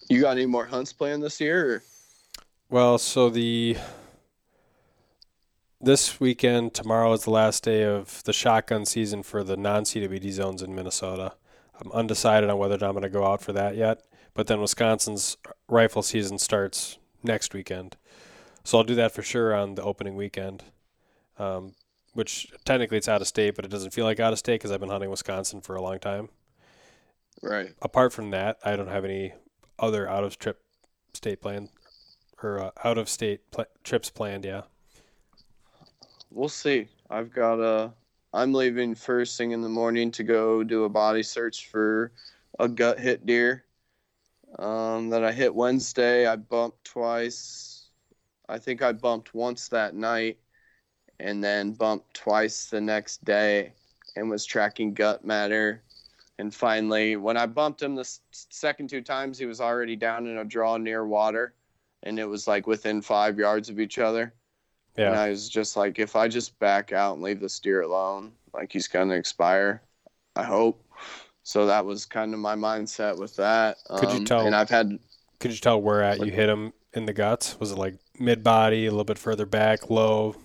You got any more hunts planned this year? Or? Well, so the this weekend, tomorrow is the last day of the shotgun season for the non CWD zones in Minnesota. I'm undecided on whether or not I'm going to go out for that yet. But then Wisconsin's rifle season starts next weekend, so I'll do that for sure on the opening weekend. Um, which technically it's out of state, but it doesn't feel like out of state because I've been hunting Wisconsin for a long time. Right. Apart from that, I don't have any other out of trip state plan or uh, out of state pl- trips planned. Yeah. We'll see. I've got a. I'm leaving first thing in the morning to go do a body search for a gut hit deer um, that I hit Wednesday. I bumped twice. I think I bumped once that night and then bumped twice the next day and was tracking gut matter. And finally, when I bumped him the second two times, he was already down in a draw near water and it was like within five yards of each other. And Yeah. I was just like, if I just back out and leave the steer alone, like he's going to expire, I hope. So that was kind of my mindset with that. Could you Um, tell- And I've had Could you tell where at you hit him in the guts? Was it like mid body, a little bit further back, low?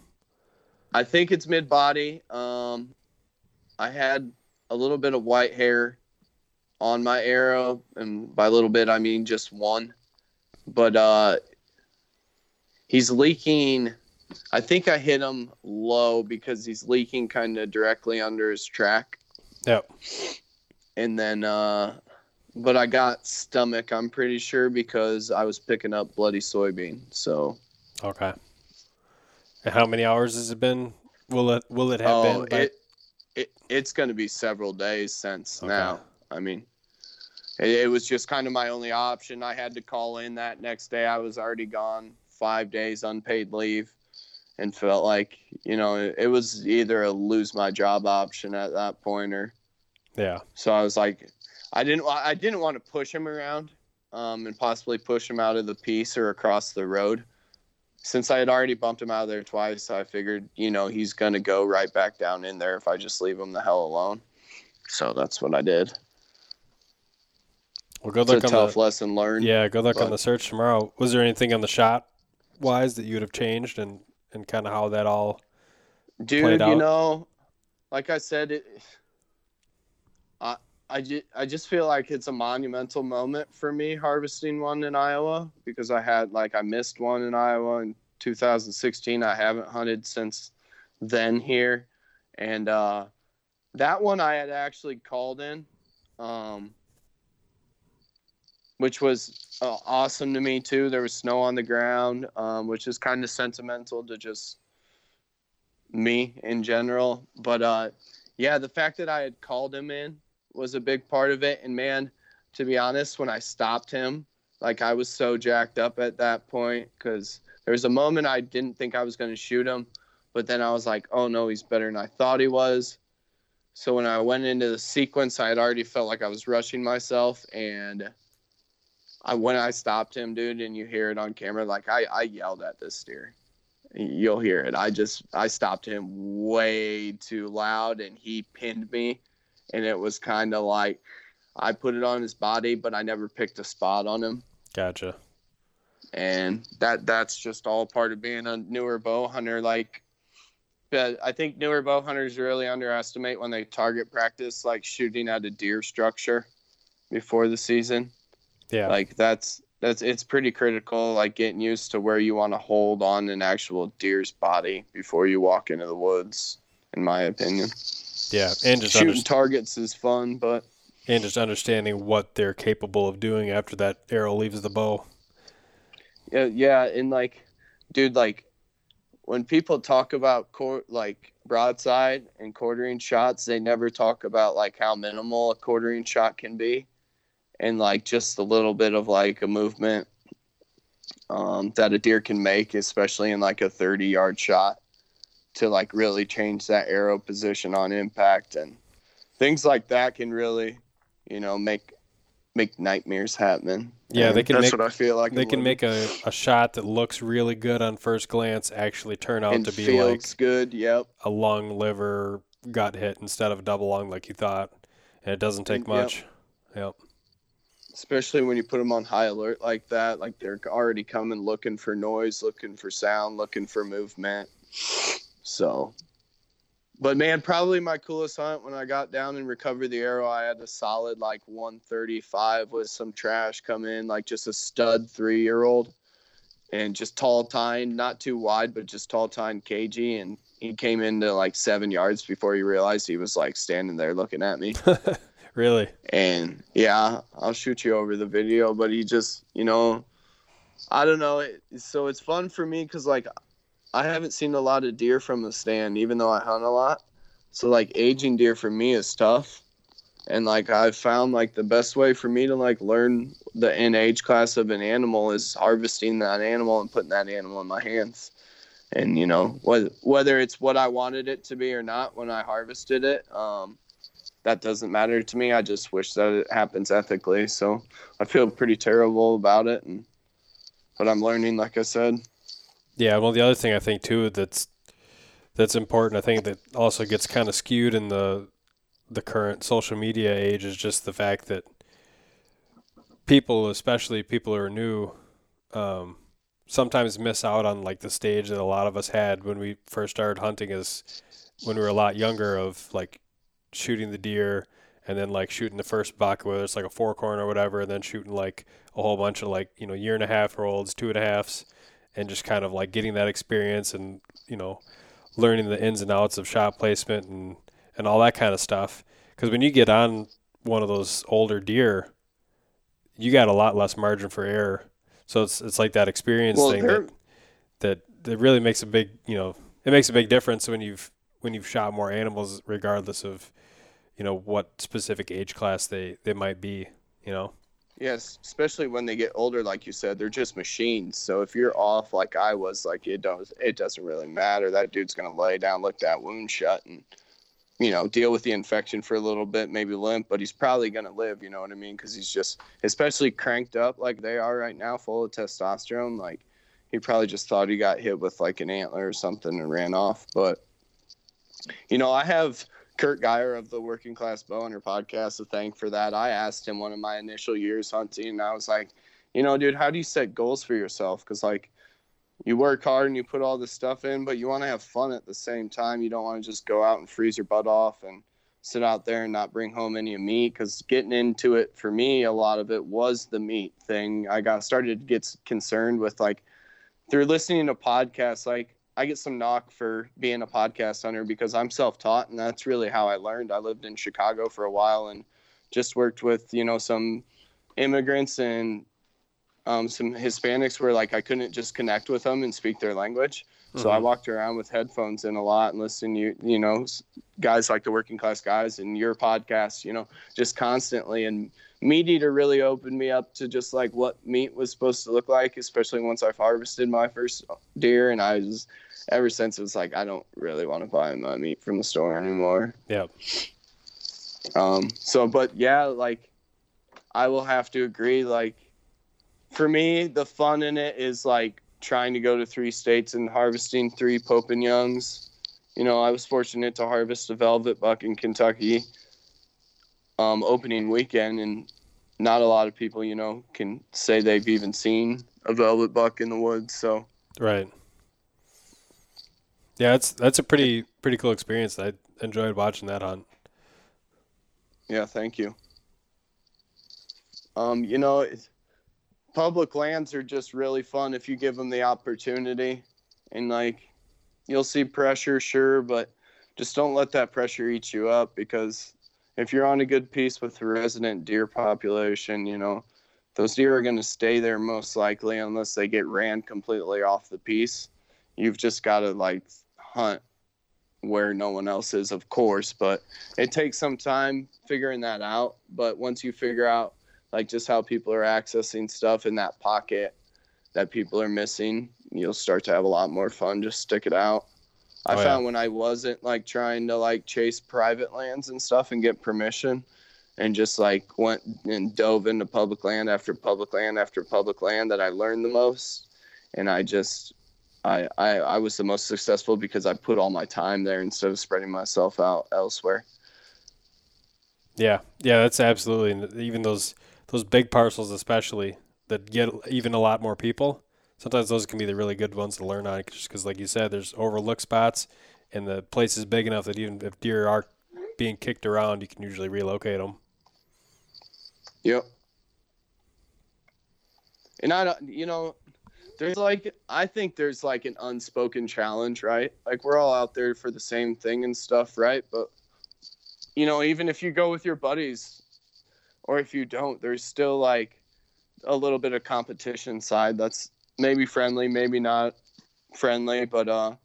I think it's mid body. Um, I had a little bit of white hair on my arrow, and by a little bit I mean just one. But uh, he's leaking. I think I hit him low because he's leaking kind of directly under his track, Yep. and then. Uh, but I got stomach. I'm pretty sure because I was picking up bloody soybean. So Okay. And how many hours has it been? Will it will it have oh, been? by- it, it it's going to be several days since Okay. now. I mean, it, it was just kind of my only option. I had to call in that next day. I was already gone five days unpaid leave, and felt like you know it, it was either a lose my job option at that point or yeah. so I was like, I didn't I didn't want to push him around, um, and possibly push him out of the piece or across the road. Since I had already bumped him out of there twice, I figured you know he's gonna go right back down in there if I just leave him the hell alone. So that's what I did. Well, good It's a luck on tough the lesson learned. yeah. Good luck on the search tomorrow. Was there anything on the shot wise that you would have changed and and kind of how that all? dude played you know like i said it i I, ju- I just feel like it's a monumental moment for me harvesting one in iowa because i had like i missed one in iowa in 2016 i haven't hunted since then here. And uh that one i had actually called in um which was uh, awesome to me too. There was snow on the ground um, which is kind of sentimental to just me in general. But uh, yeah, the fact that I had called him in was a big part of it. And man, to be honest, when I stopped him, like I was so jacked up at that point because there was a moment I didn't think I was going to shoot him, but then I was like, oh no, he's better than I thought he was. So when I went into the sequence, I had already felt like I was rushing myself, and I when I stopped him, dude, and you hear it on camera, like I, I yelled at this steer you'll hear it. I just I stopped him way too loud and he pinned me and it was kind of like I put it on his body but I never picked a spot on him Gotcha. and that that's just all part of being a newer bow hunter like but I think newer bow hunters really underestimate when they target practice like shooting at a deer structure before the season Yeah. like that's that's it's pretty critical like getting used to where you want to hold on an actual deer's body before you walk into the woods in my opinion yeah. And just shooting underst- targets is fun but and just understanding what they're capable of doing after that arrow leaves the bow. yeah yeah and like dude like when people talk about cor- like broadside and quartering shots they never talk about like how minimal a quartering shot can be and like just a little bit of like a movement um, that a deer can make especially in like a 30 yard shot to like really change that arrow position on impact and things like that can really you know make make nightmares happen Yeah, they can that's make- what i feel like They can little- make a, a shot that looks really good on first glance actually turn out and to be feels like good yep a lung liver got hit instead of a double lung like you thought. And it doesn't take Mm, yep. much. Yep. especially when you put them on high alert like that like they're already coming looking for noise looking for sound looking for movement so but man, probably my coolest hunt when I got down and recovered the arrow, I had a solid like 135 with some trash come in, like just a stud three year old and just tall tine, not too wide, but just tall tine cagey. And he came into like seven yards before he realized he was like standing there looking at me. really? And yeah, I'll shoot you over the video, but he just, you know, I don't know. So it's fun for me because like I haven't seen a lot of deer from the stand, even though I hunt a lot. So like aging deer for me is tough. And like I've found like the best way for me to like learn the age class of an animal is harvesting that animal and putting that animal in my hands. And you know, whether whether it's what I wanted it to be or not when I harvested it, um, that doesn't matter to me. I just wish that it happens ethically. So I feel pretty terrible about it and but I'm learning like I said. Yeah, well, the other thing I think too that's that's important. I think that also gets kind of skewed in the the current social media age is just the fact that people, especially people who are new, um, sometimes miss out on like the stage that a lot of us had when we first started hunting as when we were a lot younger of like shooting the deer and then like shooting the first buck, whether it's like a four corner or whatever, and then shooting like a whole bunch of like, you know, year and a half olds, two and a halfs, and just kind of like getting that experience and you know learning the ins and outs of shot placement and and all that kind of stuff. Because when you get on one of those older deer, you got a lot less margin for error. So it's it's like that experience well, thing that, that that really makes a big you know it makes a big difference when you've when you've shot more animals, regardless of you know what specific age class they they might be. You know. Yes, especially when they get older, like you said, they're just machines. So if you're off like I was, like it does, it doesn't really matter. That dude's gonna lay down, look that wound shut, and you know deal with the infection for a little bit, maybe limp, but he's probably gonna live. You know what I mean? Because he's just, especially cranked up like they are right now, full of testosterone. Like he probably just thought he got hit with like an antler or something and ran off. But you know, I have Kurt Geyer of the Working Class Bowhunter podcast to thank for that. I asked him one of my initial years hunting, and I was like, you know, dude, how do you set goals for yourself? Because like, you work hard and you put all this stuff in, but you want to have fun at the same time. You don't want to just go out and freeze your butt off and sit out there and not bring home any of meat. Because getting into it for me, a lot of it was the meat thing. I got started to get concerned with like through listening to podcasts, like I get some knock for being a podcast hunter because I'm self-taught, and that's really how I learned. I lived in Chicago for a while and just worked with you know some immigrants and um, some Hispanics where like I couldn't just connect with them and speak their language. Mm-hmm. So I mm-hmm. walked around with headphones in a lot and listened you you know guys like the working class guys and your podcast, you know, just constantly and meat eater really opened me up to just like what meat was supposed to look like, especially once I've harvested my first deer and I was ever since it was like I don't really want to buy my meat from the store anymore. Yeah. Um. So, but yeah, like I will have to agree. Like for me, the fun in it is like trying to go to three states and harvesting three Pope and Youngs. You know, I was fortunate to harvest a velvet buck in Kentucky um, opening weekend, and not a lot of people, you know, can say they've even seen a velvet buck in the woods. So right. Yeah, that's that's a pretty pretty cool experience. I enjoyed watching that hunt. Yeah, thank you. Um, you know, public lands are just really fun if you give them the opportunity, and like, you'll see pressure, sure, but just don't let that pressure eat you up because if you're on a good piece with the resident deer population, you know, those deer are going to stay there most likely unless they get ran completely off the piece. You've just got to like hunt where no one else is, of course, but it takes some time figuring that out. But once you figure out like just how people are accessing stuff in that pocket that people are missing, you'll start to have a lot more fun. Just stick it out. I oh, found yeah. when I wasn't like trying to like chase private lands and stuff and get permission and just like went and dove into public land after public land after public land that I learned the most. And I just I, I, I was the most successful because I put all my time there instead of spreading myself out elsewhere. Yeah, yeah, that's absolutely. And even those those big parcels, especially that get even a lot more people. Sometimes those can be the really good ones to learn on, just because, like you said, there's overlooked spots, and the place is big enough that even if deer are being kicked around, you can usually relocate them. Yep. And I don't, you know, there's like, I think there's like an unspoken challenge, right? Like we're all out there for the same thing and stuff, right? But, you know, even if you go with your buddies or if you don't, there's still like a little bit of competition side that's maybe friendly, maybe not friendly, but, uh,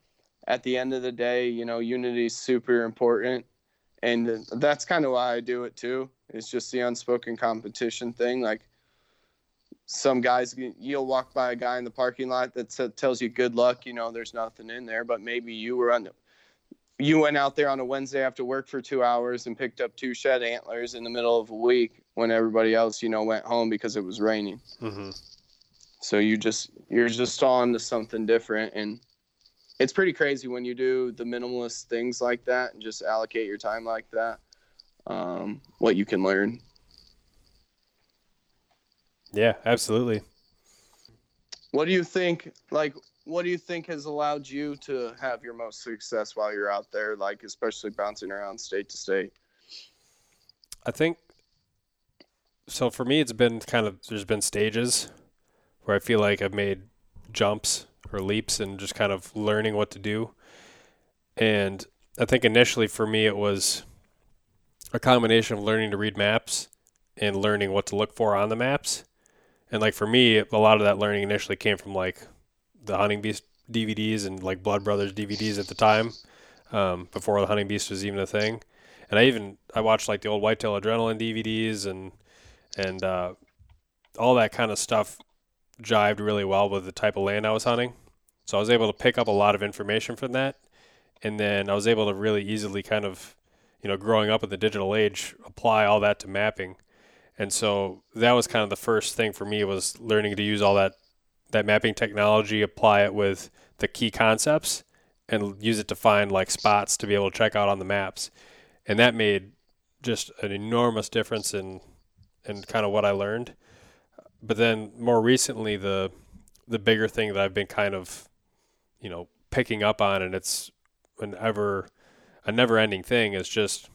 at the end of the day, you know, unity is super important. And that's kind of why I do it too. It's just the unspoken competition thing. Like some guys, you'll walk by a guy in the parking lot that tells you good luck. You know, there's nothing in there, but maybe you were on. the, You went out there on a Wednesday after work for two hours and picked up two shed antlers in the middle of a week when everybody else, you know, went home because it was raining. Mm-hmm. So you just you're just on to something different, and it's pretty crazy when you do the minimalist things like that and just allocate your time like that. Um, what you can learn. Yeah, absolutely. What do you think? Like, what do you think has allowed you to have your most success while you're out there, like especially bouncing around state to state? I think so. For me, it's been kind of there's been stages where I feel like I've made jumps or leaps and just kind of learning what to do. And I think initially for me it was a combination of learning to read maps and learning what to look for on the maps. And like for me, a lot of that learning initially came from like the Hunting Beast DVDs and like Blood Brothers DVDs at the time, um, before the Hunting Beast was even a thing. And I even I watched like the old Whitetail Adrenaline DVDs and and uh, all that kind of stuff jived really well with the type of land I was hunting. So I was able to pick up a lot of information from that. And then I was able to really easily kind of, you know, growing up in the digital age, apply all that to mapping. And so that was kind of the first thing for me was learning to use all that that mapping technology, apply it with the key concepts and use it to find like spots to be able to check out on the maps. And that made just an enormous difference in in kind of what I learned. But then more recently the the bigger thing that I've been kind of you know picking up on, and it's an ever a never ending thing is just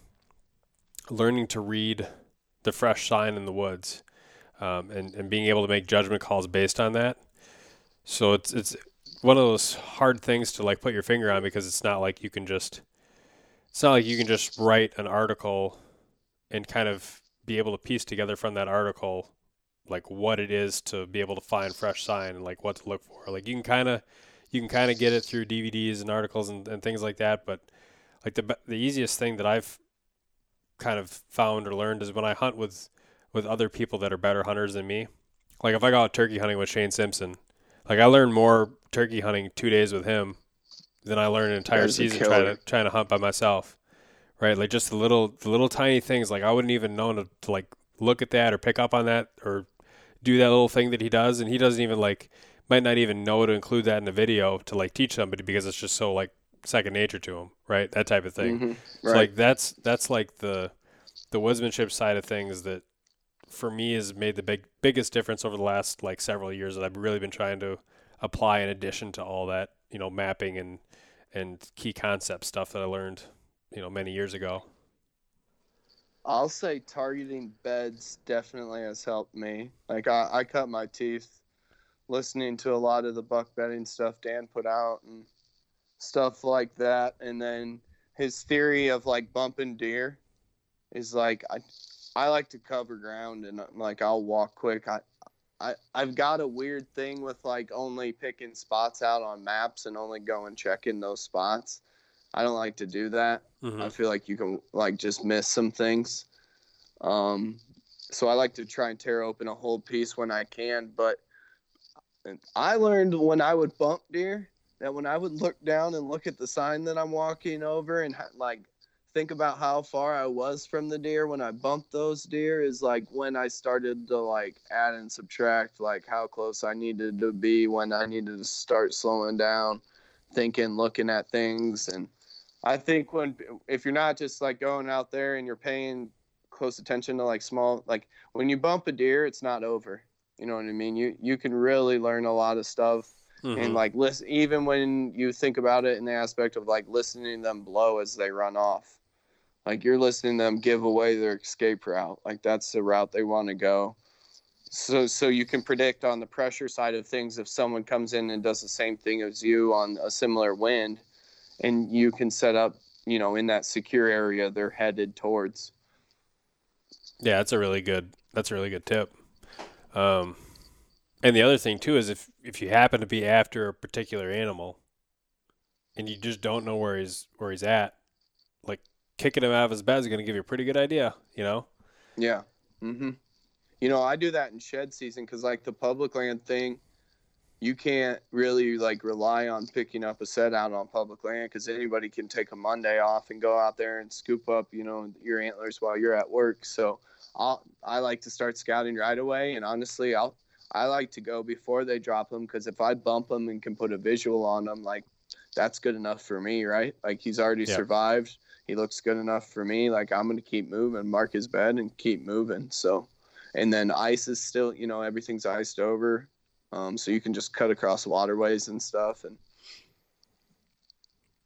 learning to read the fresh sign in the woods um, and, and being able to make judgment calls based on that. So it's it's one of those hard things to like put your finger on because it's not like you can just it's not like you can just write an article and kind of be able to piece together from that article like what it is to be able to find fresh sign and like what to look for. Like you can kind of you can kind of get it through DVDs and articles and, and things like that. But like the the easiest thing that I've kind of found or learned is when I hunt with with other people that are better hunters than me. Like if I go out turkey hunting with Shane Simpson, like I learned more turkey hunting two days with him than I learned an entire season trying to trying to hunt by myself. Right, like just the little the little tiny things. Like I wouldn't even know to, to like look at that or pick up on that or do that little thing that he does, and he doesn't even like might not even know to include that in the video to like teach somebody because it's just so like second nature to him, right? That type of thing. Mm-hmm. Right. So like that's that's like the the woodsmanship side of things that for me has made the big biggest difference over the last like several years that I've really been trying to apply in addition to all that you know mapping and and key concept stuff that I learned you know many years ago. I'll say targeting beds definitely has helped me. Like I, I cut my teeth listening to a lot of the buck bedding stuff Dan put out and stuff like that. And then his theory of like bumping deer is like I I like to cover ground and like I'll walk quick. I I I've got a weird thing with like only picking spots out on maps and only going checking those spots. I don't like to do that. Mm-hmm. I feel like you can like just miss some things. Um, so I like to try and tear open a whole piece when I can. But I learned when I would bump deer that when I would look down and look at the sign that I'm walking over and like think about how far I was from the deer when I bumped those deer is like when I started to like add and subtract like how close I needed to be when I needed to start slowing down, thinking, looking at things and I think when if you're not just like going out there and you're paying close attention to like small like when you bump a deer, it's not over. You know what I mean? You you can really learn a lot of stuff mm-hmm. and like listen even when you think about it in the aspect of like listening to them blow as they run off like you're listening to them give away their escape route. Like that's the route they want to go. So so you can predict on the pressure side of things if someone comes in and does the same thing as you on a similar wind and you can set up you know in that secure area they're headed towards. Yeah that's a really good that's a really good tip. Um and the other thing too is if if you happen to be after a particular animal and you just don't know where he's where he's at, like kicking him out of his bed is going to give you a pretty good idea, you know? Yeah. Mhm. You know, I do that in shed season cuz like the public land thing, you can't really like rely on picking up a set out on public land cuz anybody can take a Monday off and go out there and scoop up, you know, your antlers while you're at work. So, I'll, I like to start scouting right away and honestly, I'll I like to go before they drop them because if I bump them and can put a visual on them, like that's good enough for me, right? Like he's already yeah. survived. He looks good enough for me. Like I'm gonna keep moving, mark his bed, and keep moving. So, and then ice is still, you know, everything's iced over, um, so you can just cut across waterways and stuff. And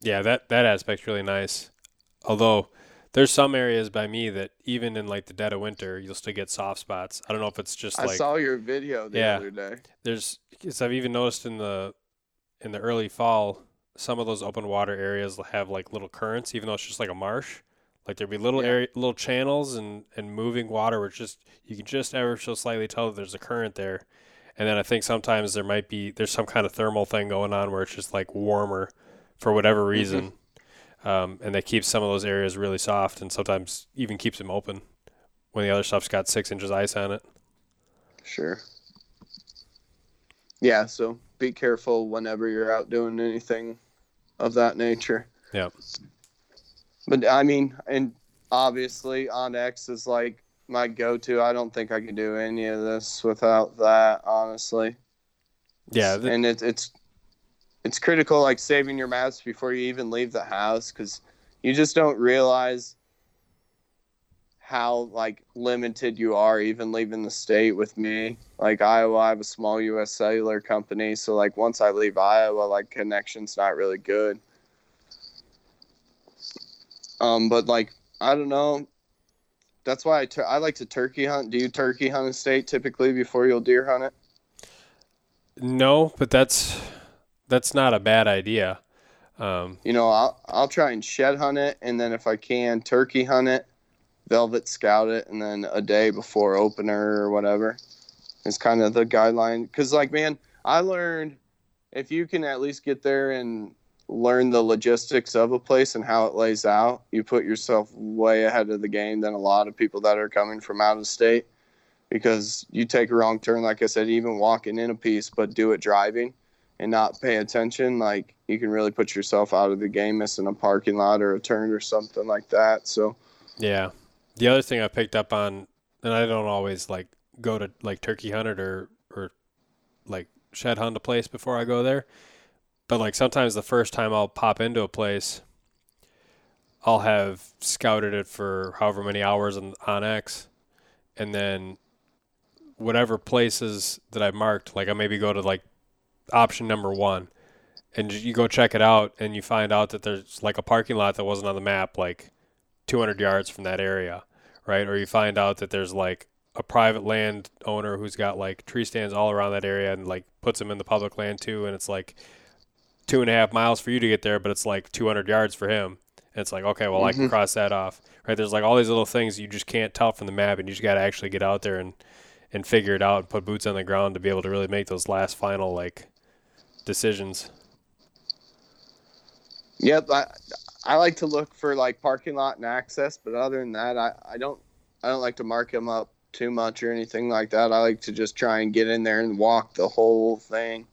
yeah, that that aspect's really nice. Although there's some areas by me that even in like the dead of winter, you'll still get soft spots. I don't know if it's just I like saw your video the yeah, other day. There's because I've even noticed in the in the early fall, some of those open water areas will have like little currents, even though it's just like a marsh. Like there'd be little yeah. area, little channels and and moving water where it's just you can just ever so slightly tell that there's a current there. And then I think sometimes there might be there's some kind of thermal thing going on where it's just like warmer for whatever mm-hmm. reason. Mm-hmm um, and that keeps some of those areas really soft, and sometimes even keeps them open when the other stuff's got six inches ice on it. Sure. Yeah, so be careful whenever you're out doing anything of that nature. Yeah. But I mean, and obviously onX is like my go-to. I don't think I could do any of this without that, honestly. Yeah, the- and it, it's it's critical like saving your maps before you even leave the house because you just don't realize how like limited you are even leaving the state with me. Like iowa i have a small us cellular company so like once i leave iowa like connection's not really good. Um but like i don't know. That's why I, tur- I like to turkey hunt. Do you turkey hunt a state typically before you'll deer hunt it? No but that's that's not a bad idea. Um, you know, I'll I'll try and shed hunt it, and then if I can, turkey hunt it, velvet scout it, and then a day before opener or whatever is kind of the guideline. Because like, man, I learned if you can at least get there and learn the logistics of a place and how it lays out, you put yourself way ahead of the game than a lot of people that are coming from out of state. Because you take a wrong turn, like I said, even walking in a piece, but do it driving and not pay attention, like you can really put yourself out of the game missing a parking lot or a turn or something like that. So, yeah. The other thing I picked up on, and I don't always like go to like turkey hunted or or like shed hunt a place before I go there, but like sometimes the first time I'll pop into a place, I'll have scouted it for however many hours on onX, and then whatever places that I've marked, like I maybe go to like option number one, and you go check it out, and you find out that there's like a parking lot that wasn't on the map, like 200 yards from that area, right? Or you find out that there's like a private land owner who's got like tree stands all around that area and like puts them in the public land too, and it's like two and a half miles for you to get there, but it's like 200 yards for him. And it's like, okay, well, mm-hmm. I can mm-hmm. cross that off, right? There's like all these little things you just can't tell from the map, and you just got to actually get out there and and figure it out and put boots on the ground to be able to really make those last final like decisions. Yep, I I like to look for like parking lot and access, but other than that, I, I don't I don't like to mark them up too much or anything like that. I like to just try and get in there and walk the whole thing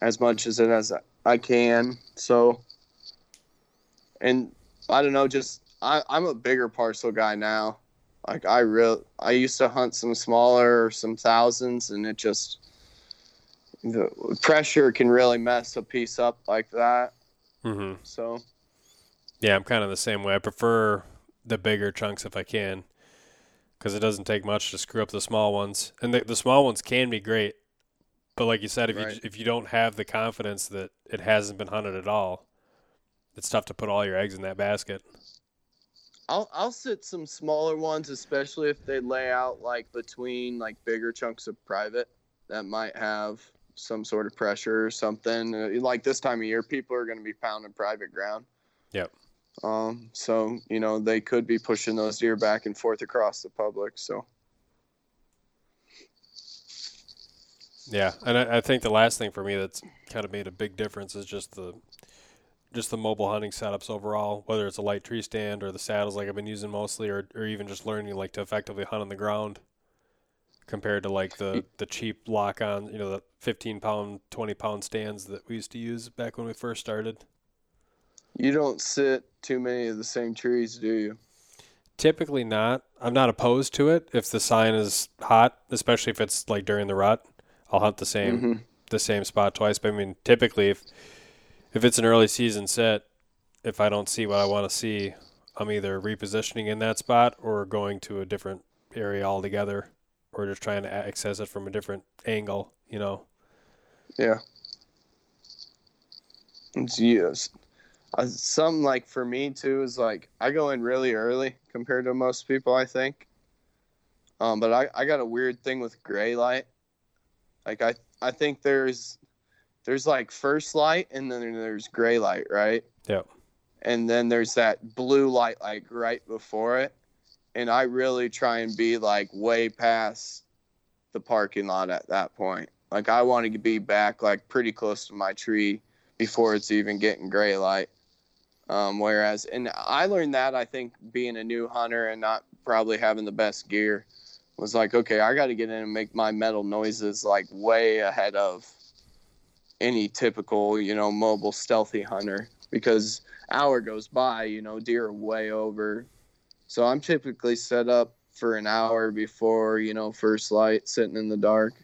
as much as it as I can. So, and I don't know, just I, I'm a bigger parcel guy now. Like I real I used to hunt some smaller, some thousands, and it just the pressure can really mess a piece up like that. Mm-hmm. So, yeah, I'm kind of the same way. I prefer the bigger chunks if I can, because it doesn't take much to screw up the small ones, and the, the small ones can be great. But like you said, if Right. you if you don't have the confidence that it hasn't been hunted at all, it's tough to put all your eggs in that basket. I'll I'll sit some smaller ones, especially if they lay out like between like bigger chunks of private that might have some sort of pressure or something. Uh, like this time of year, people are going to be pounding private ground. Yep. Um. So you know they could be pushing those deer back and forth across the public. So Yeah, and I, I think the last thing for me that's kind of made a big difference is just the just the mobile hunting setups overall, whether it's a light tree stand or the saddles like I've been using mostly, or or even just learning like to effectively hunt on the ground, compared to like the the cheap lock on, you know, the 15 pound, 20 pound stands that we used to use back when we first started. you don't sit too many of the same trees, do you? Typically not. I'm not opposed to it if the sign is hot, especially if it's like during the rut. I'll hunt the same Mhm. the same spot twice. But I mean, typically if if it's an early season set, if I don't see what I want to see, I'm either repositioning in that spot or going to a different area altogether, or just trying to access it from a different angle. You know. Yeah. It's yes. Uh, something like for me too is like I go in really early compared to most people. I think. Um, but I, I got a weird thing with gray light. Like I I think there's there's like first light and then there's gray light, right? Yep. And then there's that blue light like right before it. And I really try and be like way past the parking lot at that point. Like I want to be back like pretty close to my tree before it's even getting gray light. Um, whereas, and I learned that I think being a new hunter and not probably having the best gear was like, okay, I got to get in and make my metal noises like way ahead of any typical, you know, mobile stealthy hunter because hour goes by, you know, deer are way over. So I'm typically set up for an hour before, you know, first light sitting in the dark.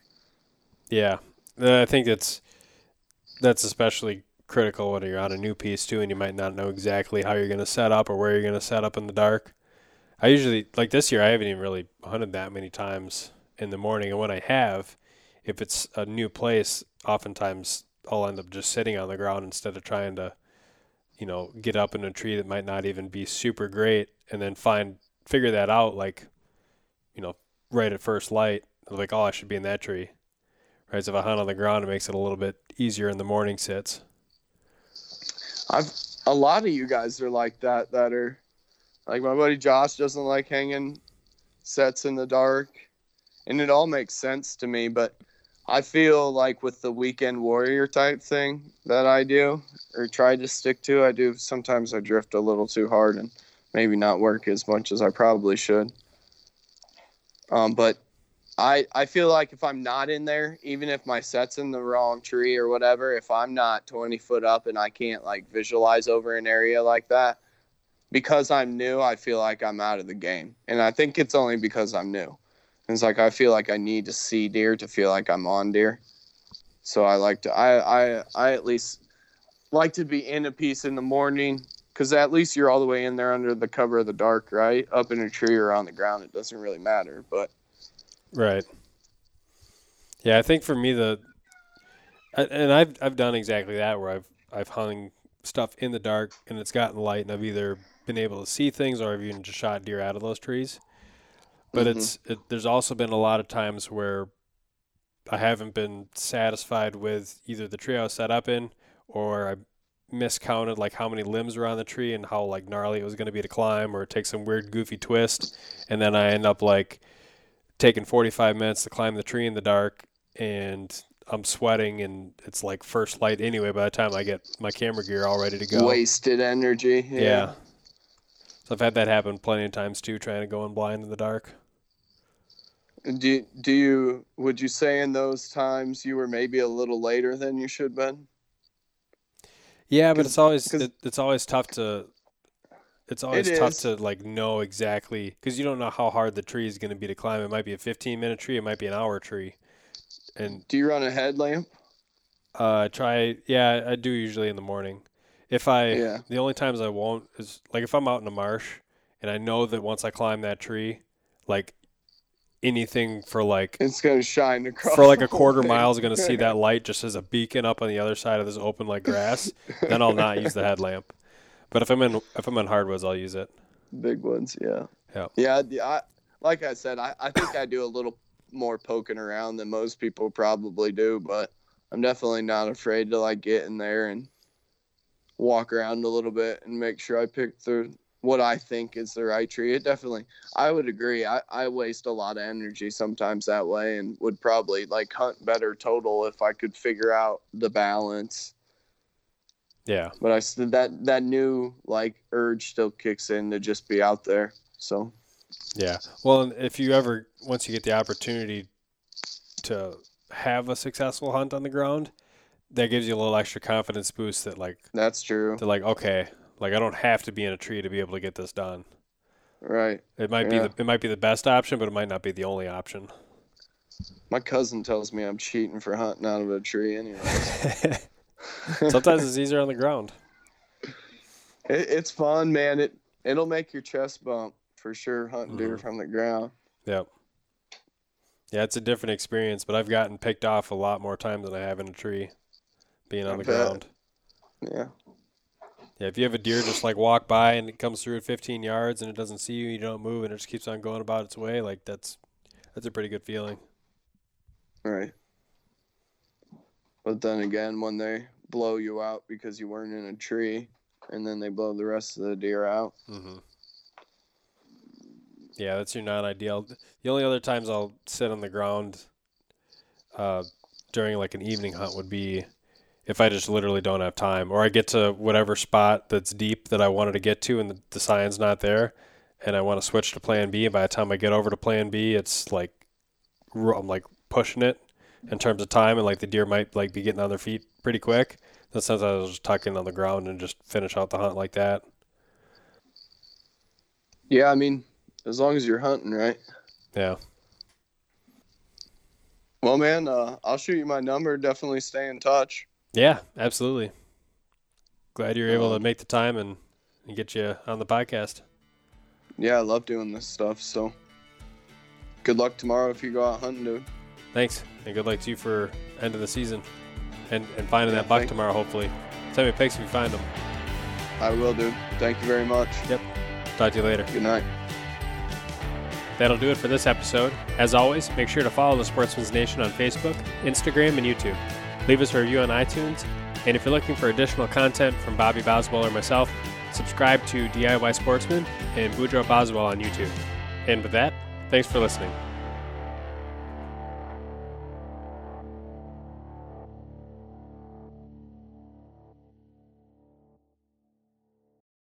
Yeah, Uh, I think it's that's especially critical when you're on a new piece too, and you might not know exactly how you're going to set up or where you're going to set up in the dark. I usually like this year. I haven't even really hunted that many times in the morning, and when I have, if it's a new place, oftentimes I'll end up just sitting on the ground instead of trying to, you know, get up in a tree that might not even be super great, and then find figure that out like, you know, right at first light. Like, oh, I should be in that tree. Right, so if I hunt on the ground, it makes it a little bit easier in the morning sits. I've a lot of you guys are like that that are like my buddy Josh doesn't like hanging sets in the dark and it all makes sense to me but I feel like with the weekend warrior type thing that I do or try to stick to I do sometimes I drift a little too hard and maybe not work as much as I probably should um, but I I feel like if I'm not in there, even if my set's in the wrong tree or whatever, if I'm not 20 foot up and I can't like visualize over an area like that, because I'm new, I feel like I'm out of the game. And I think it's only because I'm new. It's like I feel like I need to see deer to feel like I'm on deer. So I like to I I I at least like to be in a piece in the morning because at least you're all the way in there under the cover of the dark, right? Up in a tree or on the ground, it doesn't really matter. But Right. Yeah, I think for me the, and I've I've done exactly that where I've I've hung stuff in the dark and it's gotten light and I've either been able to see things or I've even just shot deer out of those trees. But Mhm. it's it, there's also been a lot of times where I haven't been satisfied with either the tree I was set up in or I miscounted like how many limbs were on the tree and how like gnarly it was going to be to climb or take some weird goofy twist and then I end up like taking 45 minutes to climb the tree in the dark and I'm sweating and it's like first light anyway by the time I get my camera gear all ready to go. wasted energy. Yeah. So I've had that happen plenty of times too, trying to go in blind in the dark. Do do you would you say in those times you were maybe a little later than you should have been? Yeah, but it's always it, it's always tough to it's always tough is. to like know exactly because you don't know how hard the tree is going to be to climb. It might be a 15 minute tree, it might be an hour tree, and Do you run a headlamp? uh, I try. Yeah, I do usually in the morning. If I Yeah. the only times I won't is like if I'm out in a marsh and I know that once I climb that tree, like anything for like It's gonna shine across for like a quarter thing. mile is going to see that light just as a beacon up on the other side of this open like grass, then I'll not use the headlamp. But if I'm in if I'm in hardwoods, I'll use it. Big ones, yeah. Yeah. Yeah, the- I, like I said, I, I think I do a little more poking around than most people probably do, but I'm definitely not afraid to like get in there and walk around a little bit and make sure I pick the what I think is the right tree. It definitely I would agree. I, I waste a lot of energy sometimes that way and would probably like hunt better total if I could figure out the balance. Yeah. But I that that new like urge still kicks in to just be out there. So Yeah. Well, and if you ever once you get the opportunity to have a successful hunt on the ground, that gives you a little extra confidence boost that like that's true. to like okay, like I don't have to be in a tree to be able to get this done. Right. It might Yeah. be the it might be the best option, but it might not be the only option. My cousin tells me I'm cheating for hunting out of a tree anyway. Sometimes it's easier on the ground. It, it's fun, man. It it'll make your chest bump for sure hunting deer Mhm. from the ground. Yep. Yeah, it's a different experience, but I've gotten picked off a lot more times than I have in a tree, being on I the bet. ground. Yeah. Yeah, if you have a deer just like walk by and it comes through at 15 yards and it doesn't see you, you don't move, and it just keeps on going about its way, like that's that's a pretty good feeling. Right. But then again, when they blow you out because you weren't in a tree, and then they blow the rest of the deer out. Mm-hmm. Yeah, that's your non-ideal. The only other times I'll sit on the ground uh, during like an evening hunt would be if I just literally don't have time, or I get to whatever spot that's deep that I wanted to get to, and the, the sign's not there, and I want to switch to Plan B. And by the time I get over to Plan B, it's like I'm like pushing it in terms of time, and like the deer might like be getting on their feet pretty quick. Then sometimes I was just tuck in on the ground and just finish out the hunt like that. Yeah, I mean, as long as you're hunting, right? Yeah. Well, man, uh, I'll shoot you my number. Definitely stay in touch. Yeah, absolutely. Glad you're able to Um, make the time and, and get you on the podcast. Yeah, I love doing this stuff. So, good luck tomorrow if you go out hunting, dude. Thanks, and good luck to you for end of the season, and and finding Yeah, that buck tomorrow. Hopefully, send me pics if you find them. I will, dude. Thank you very much. Yep. Talk to you later. Good night. That'll do it for this episode. As always, make sure to follow the Sportsman's Nation on Facebook, Instagram, and YouTube. Leave us a review on iTunes, and if you're looking for additional content from Bobby Boswell or myself, subscribe to DIY Sportsman and Boudreaux Boswell on YouTube. And with that, thanks for listening.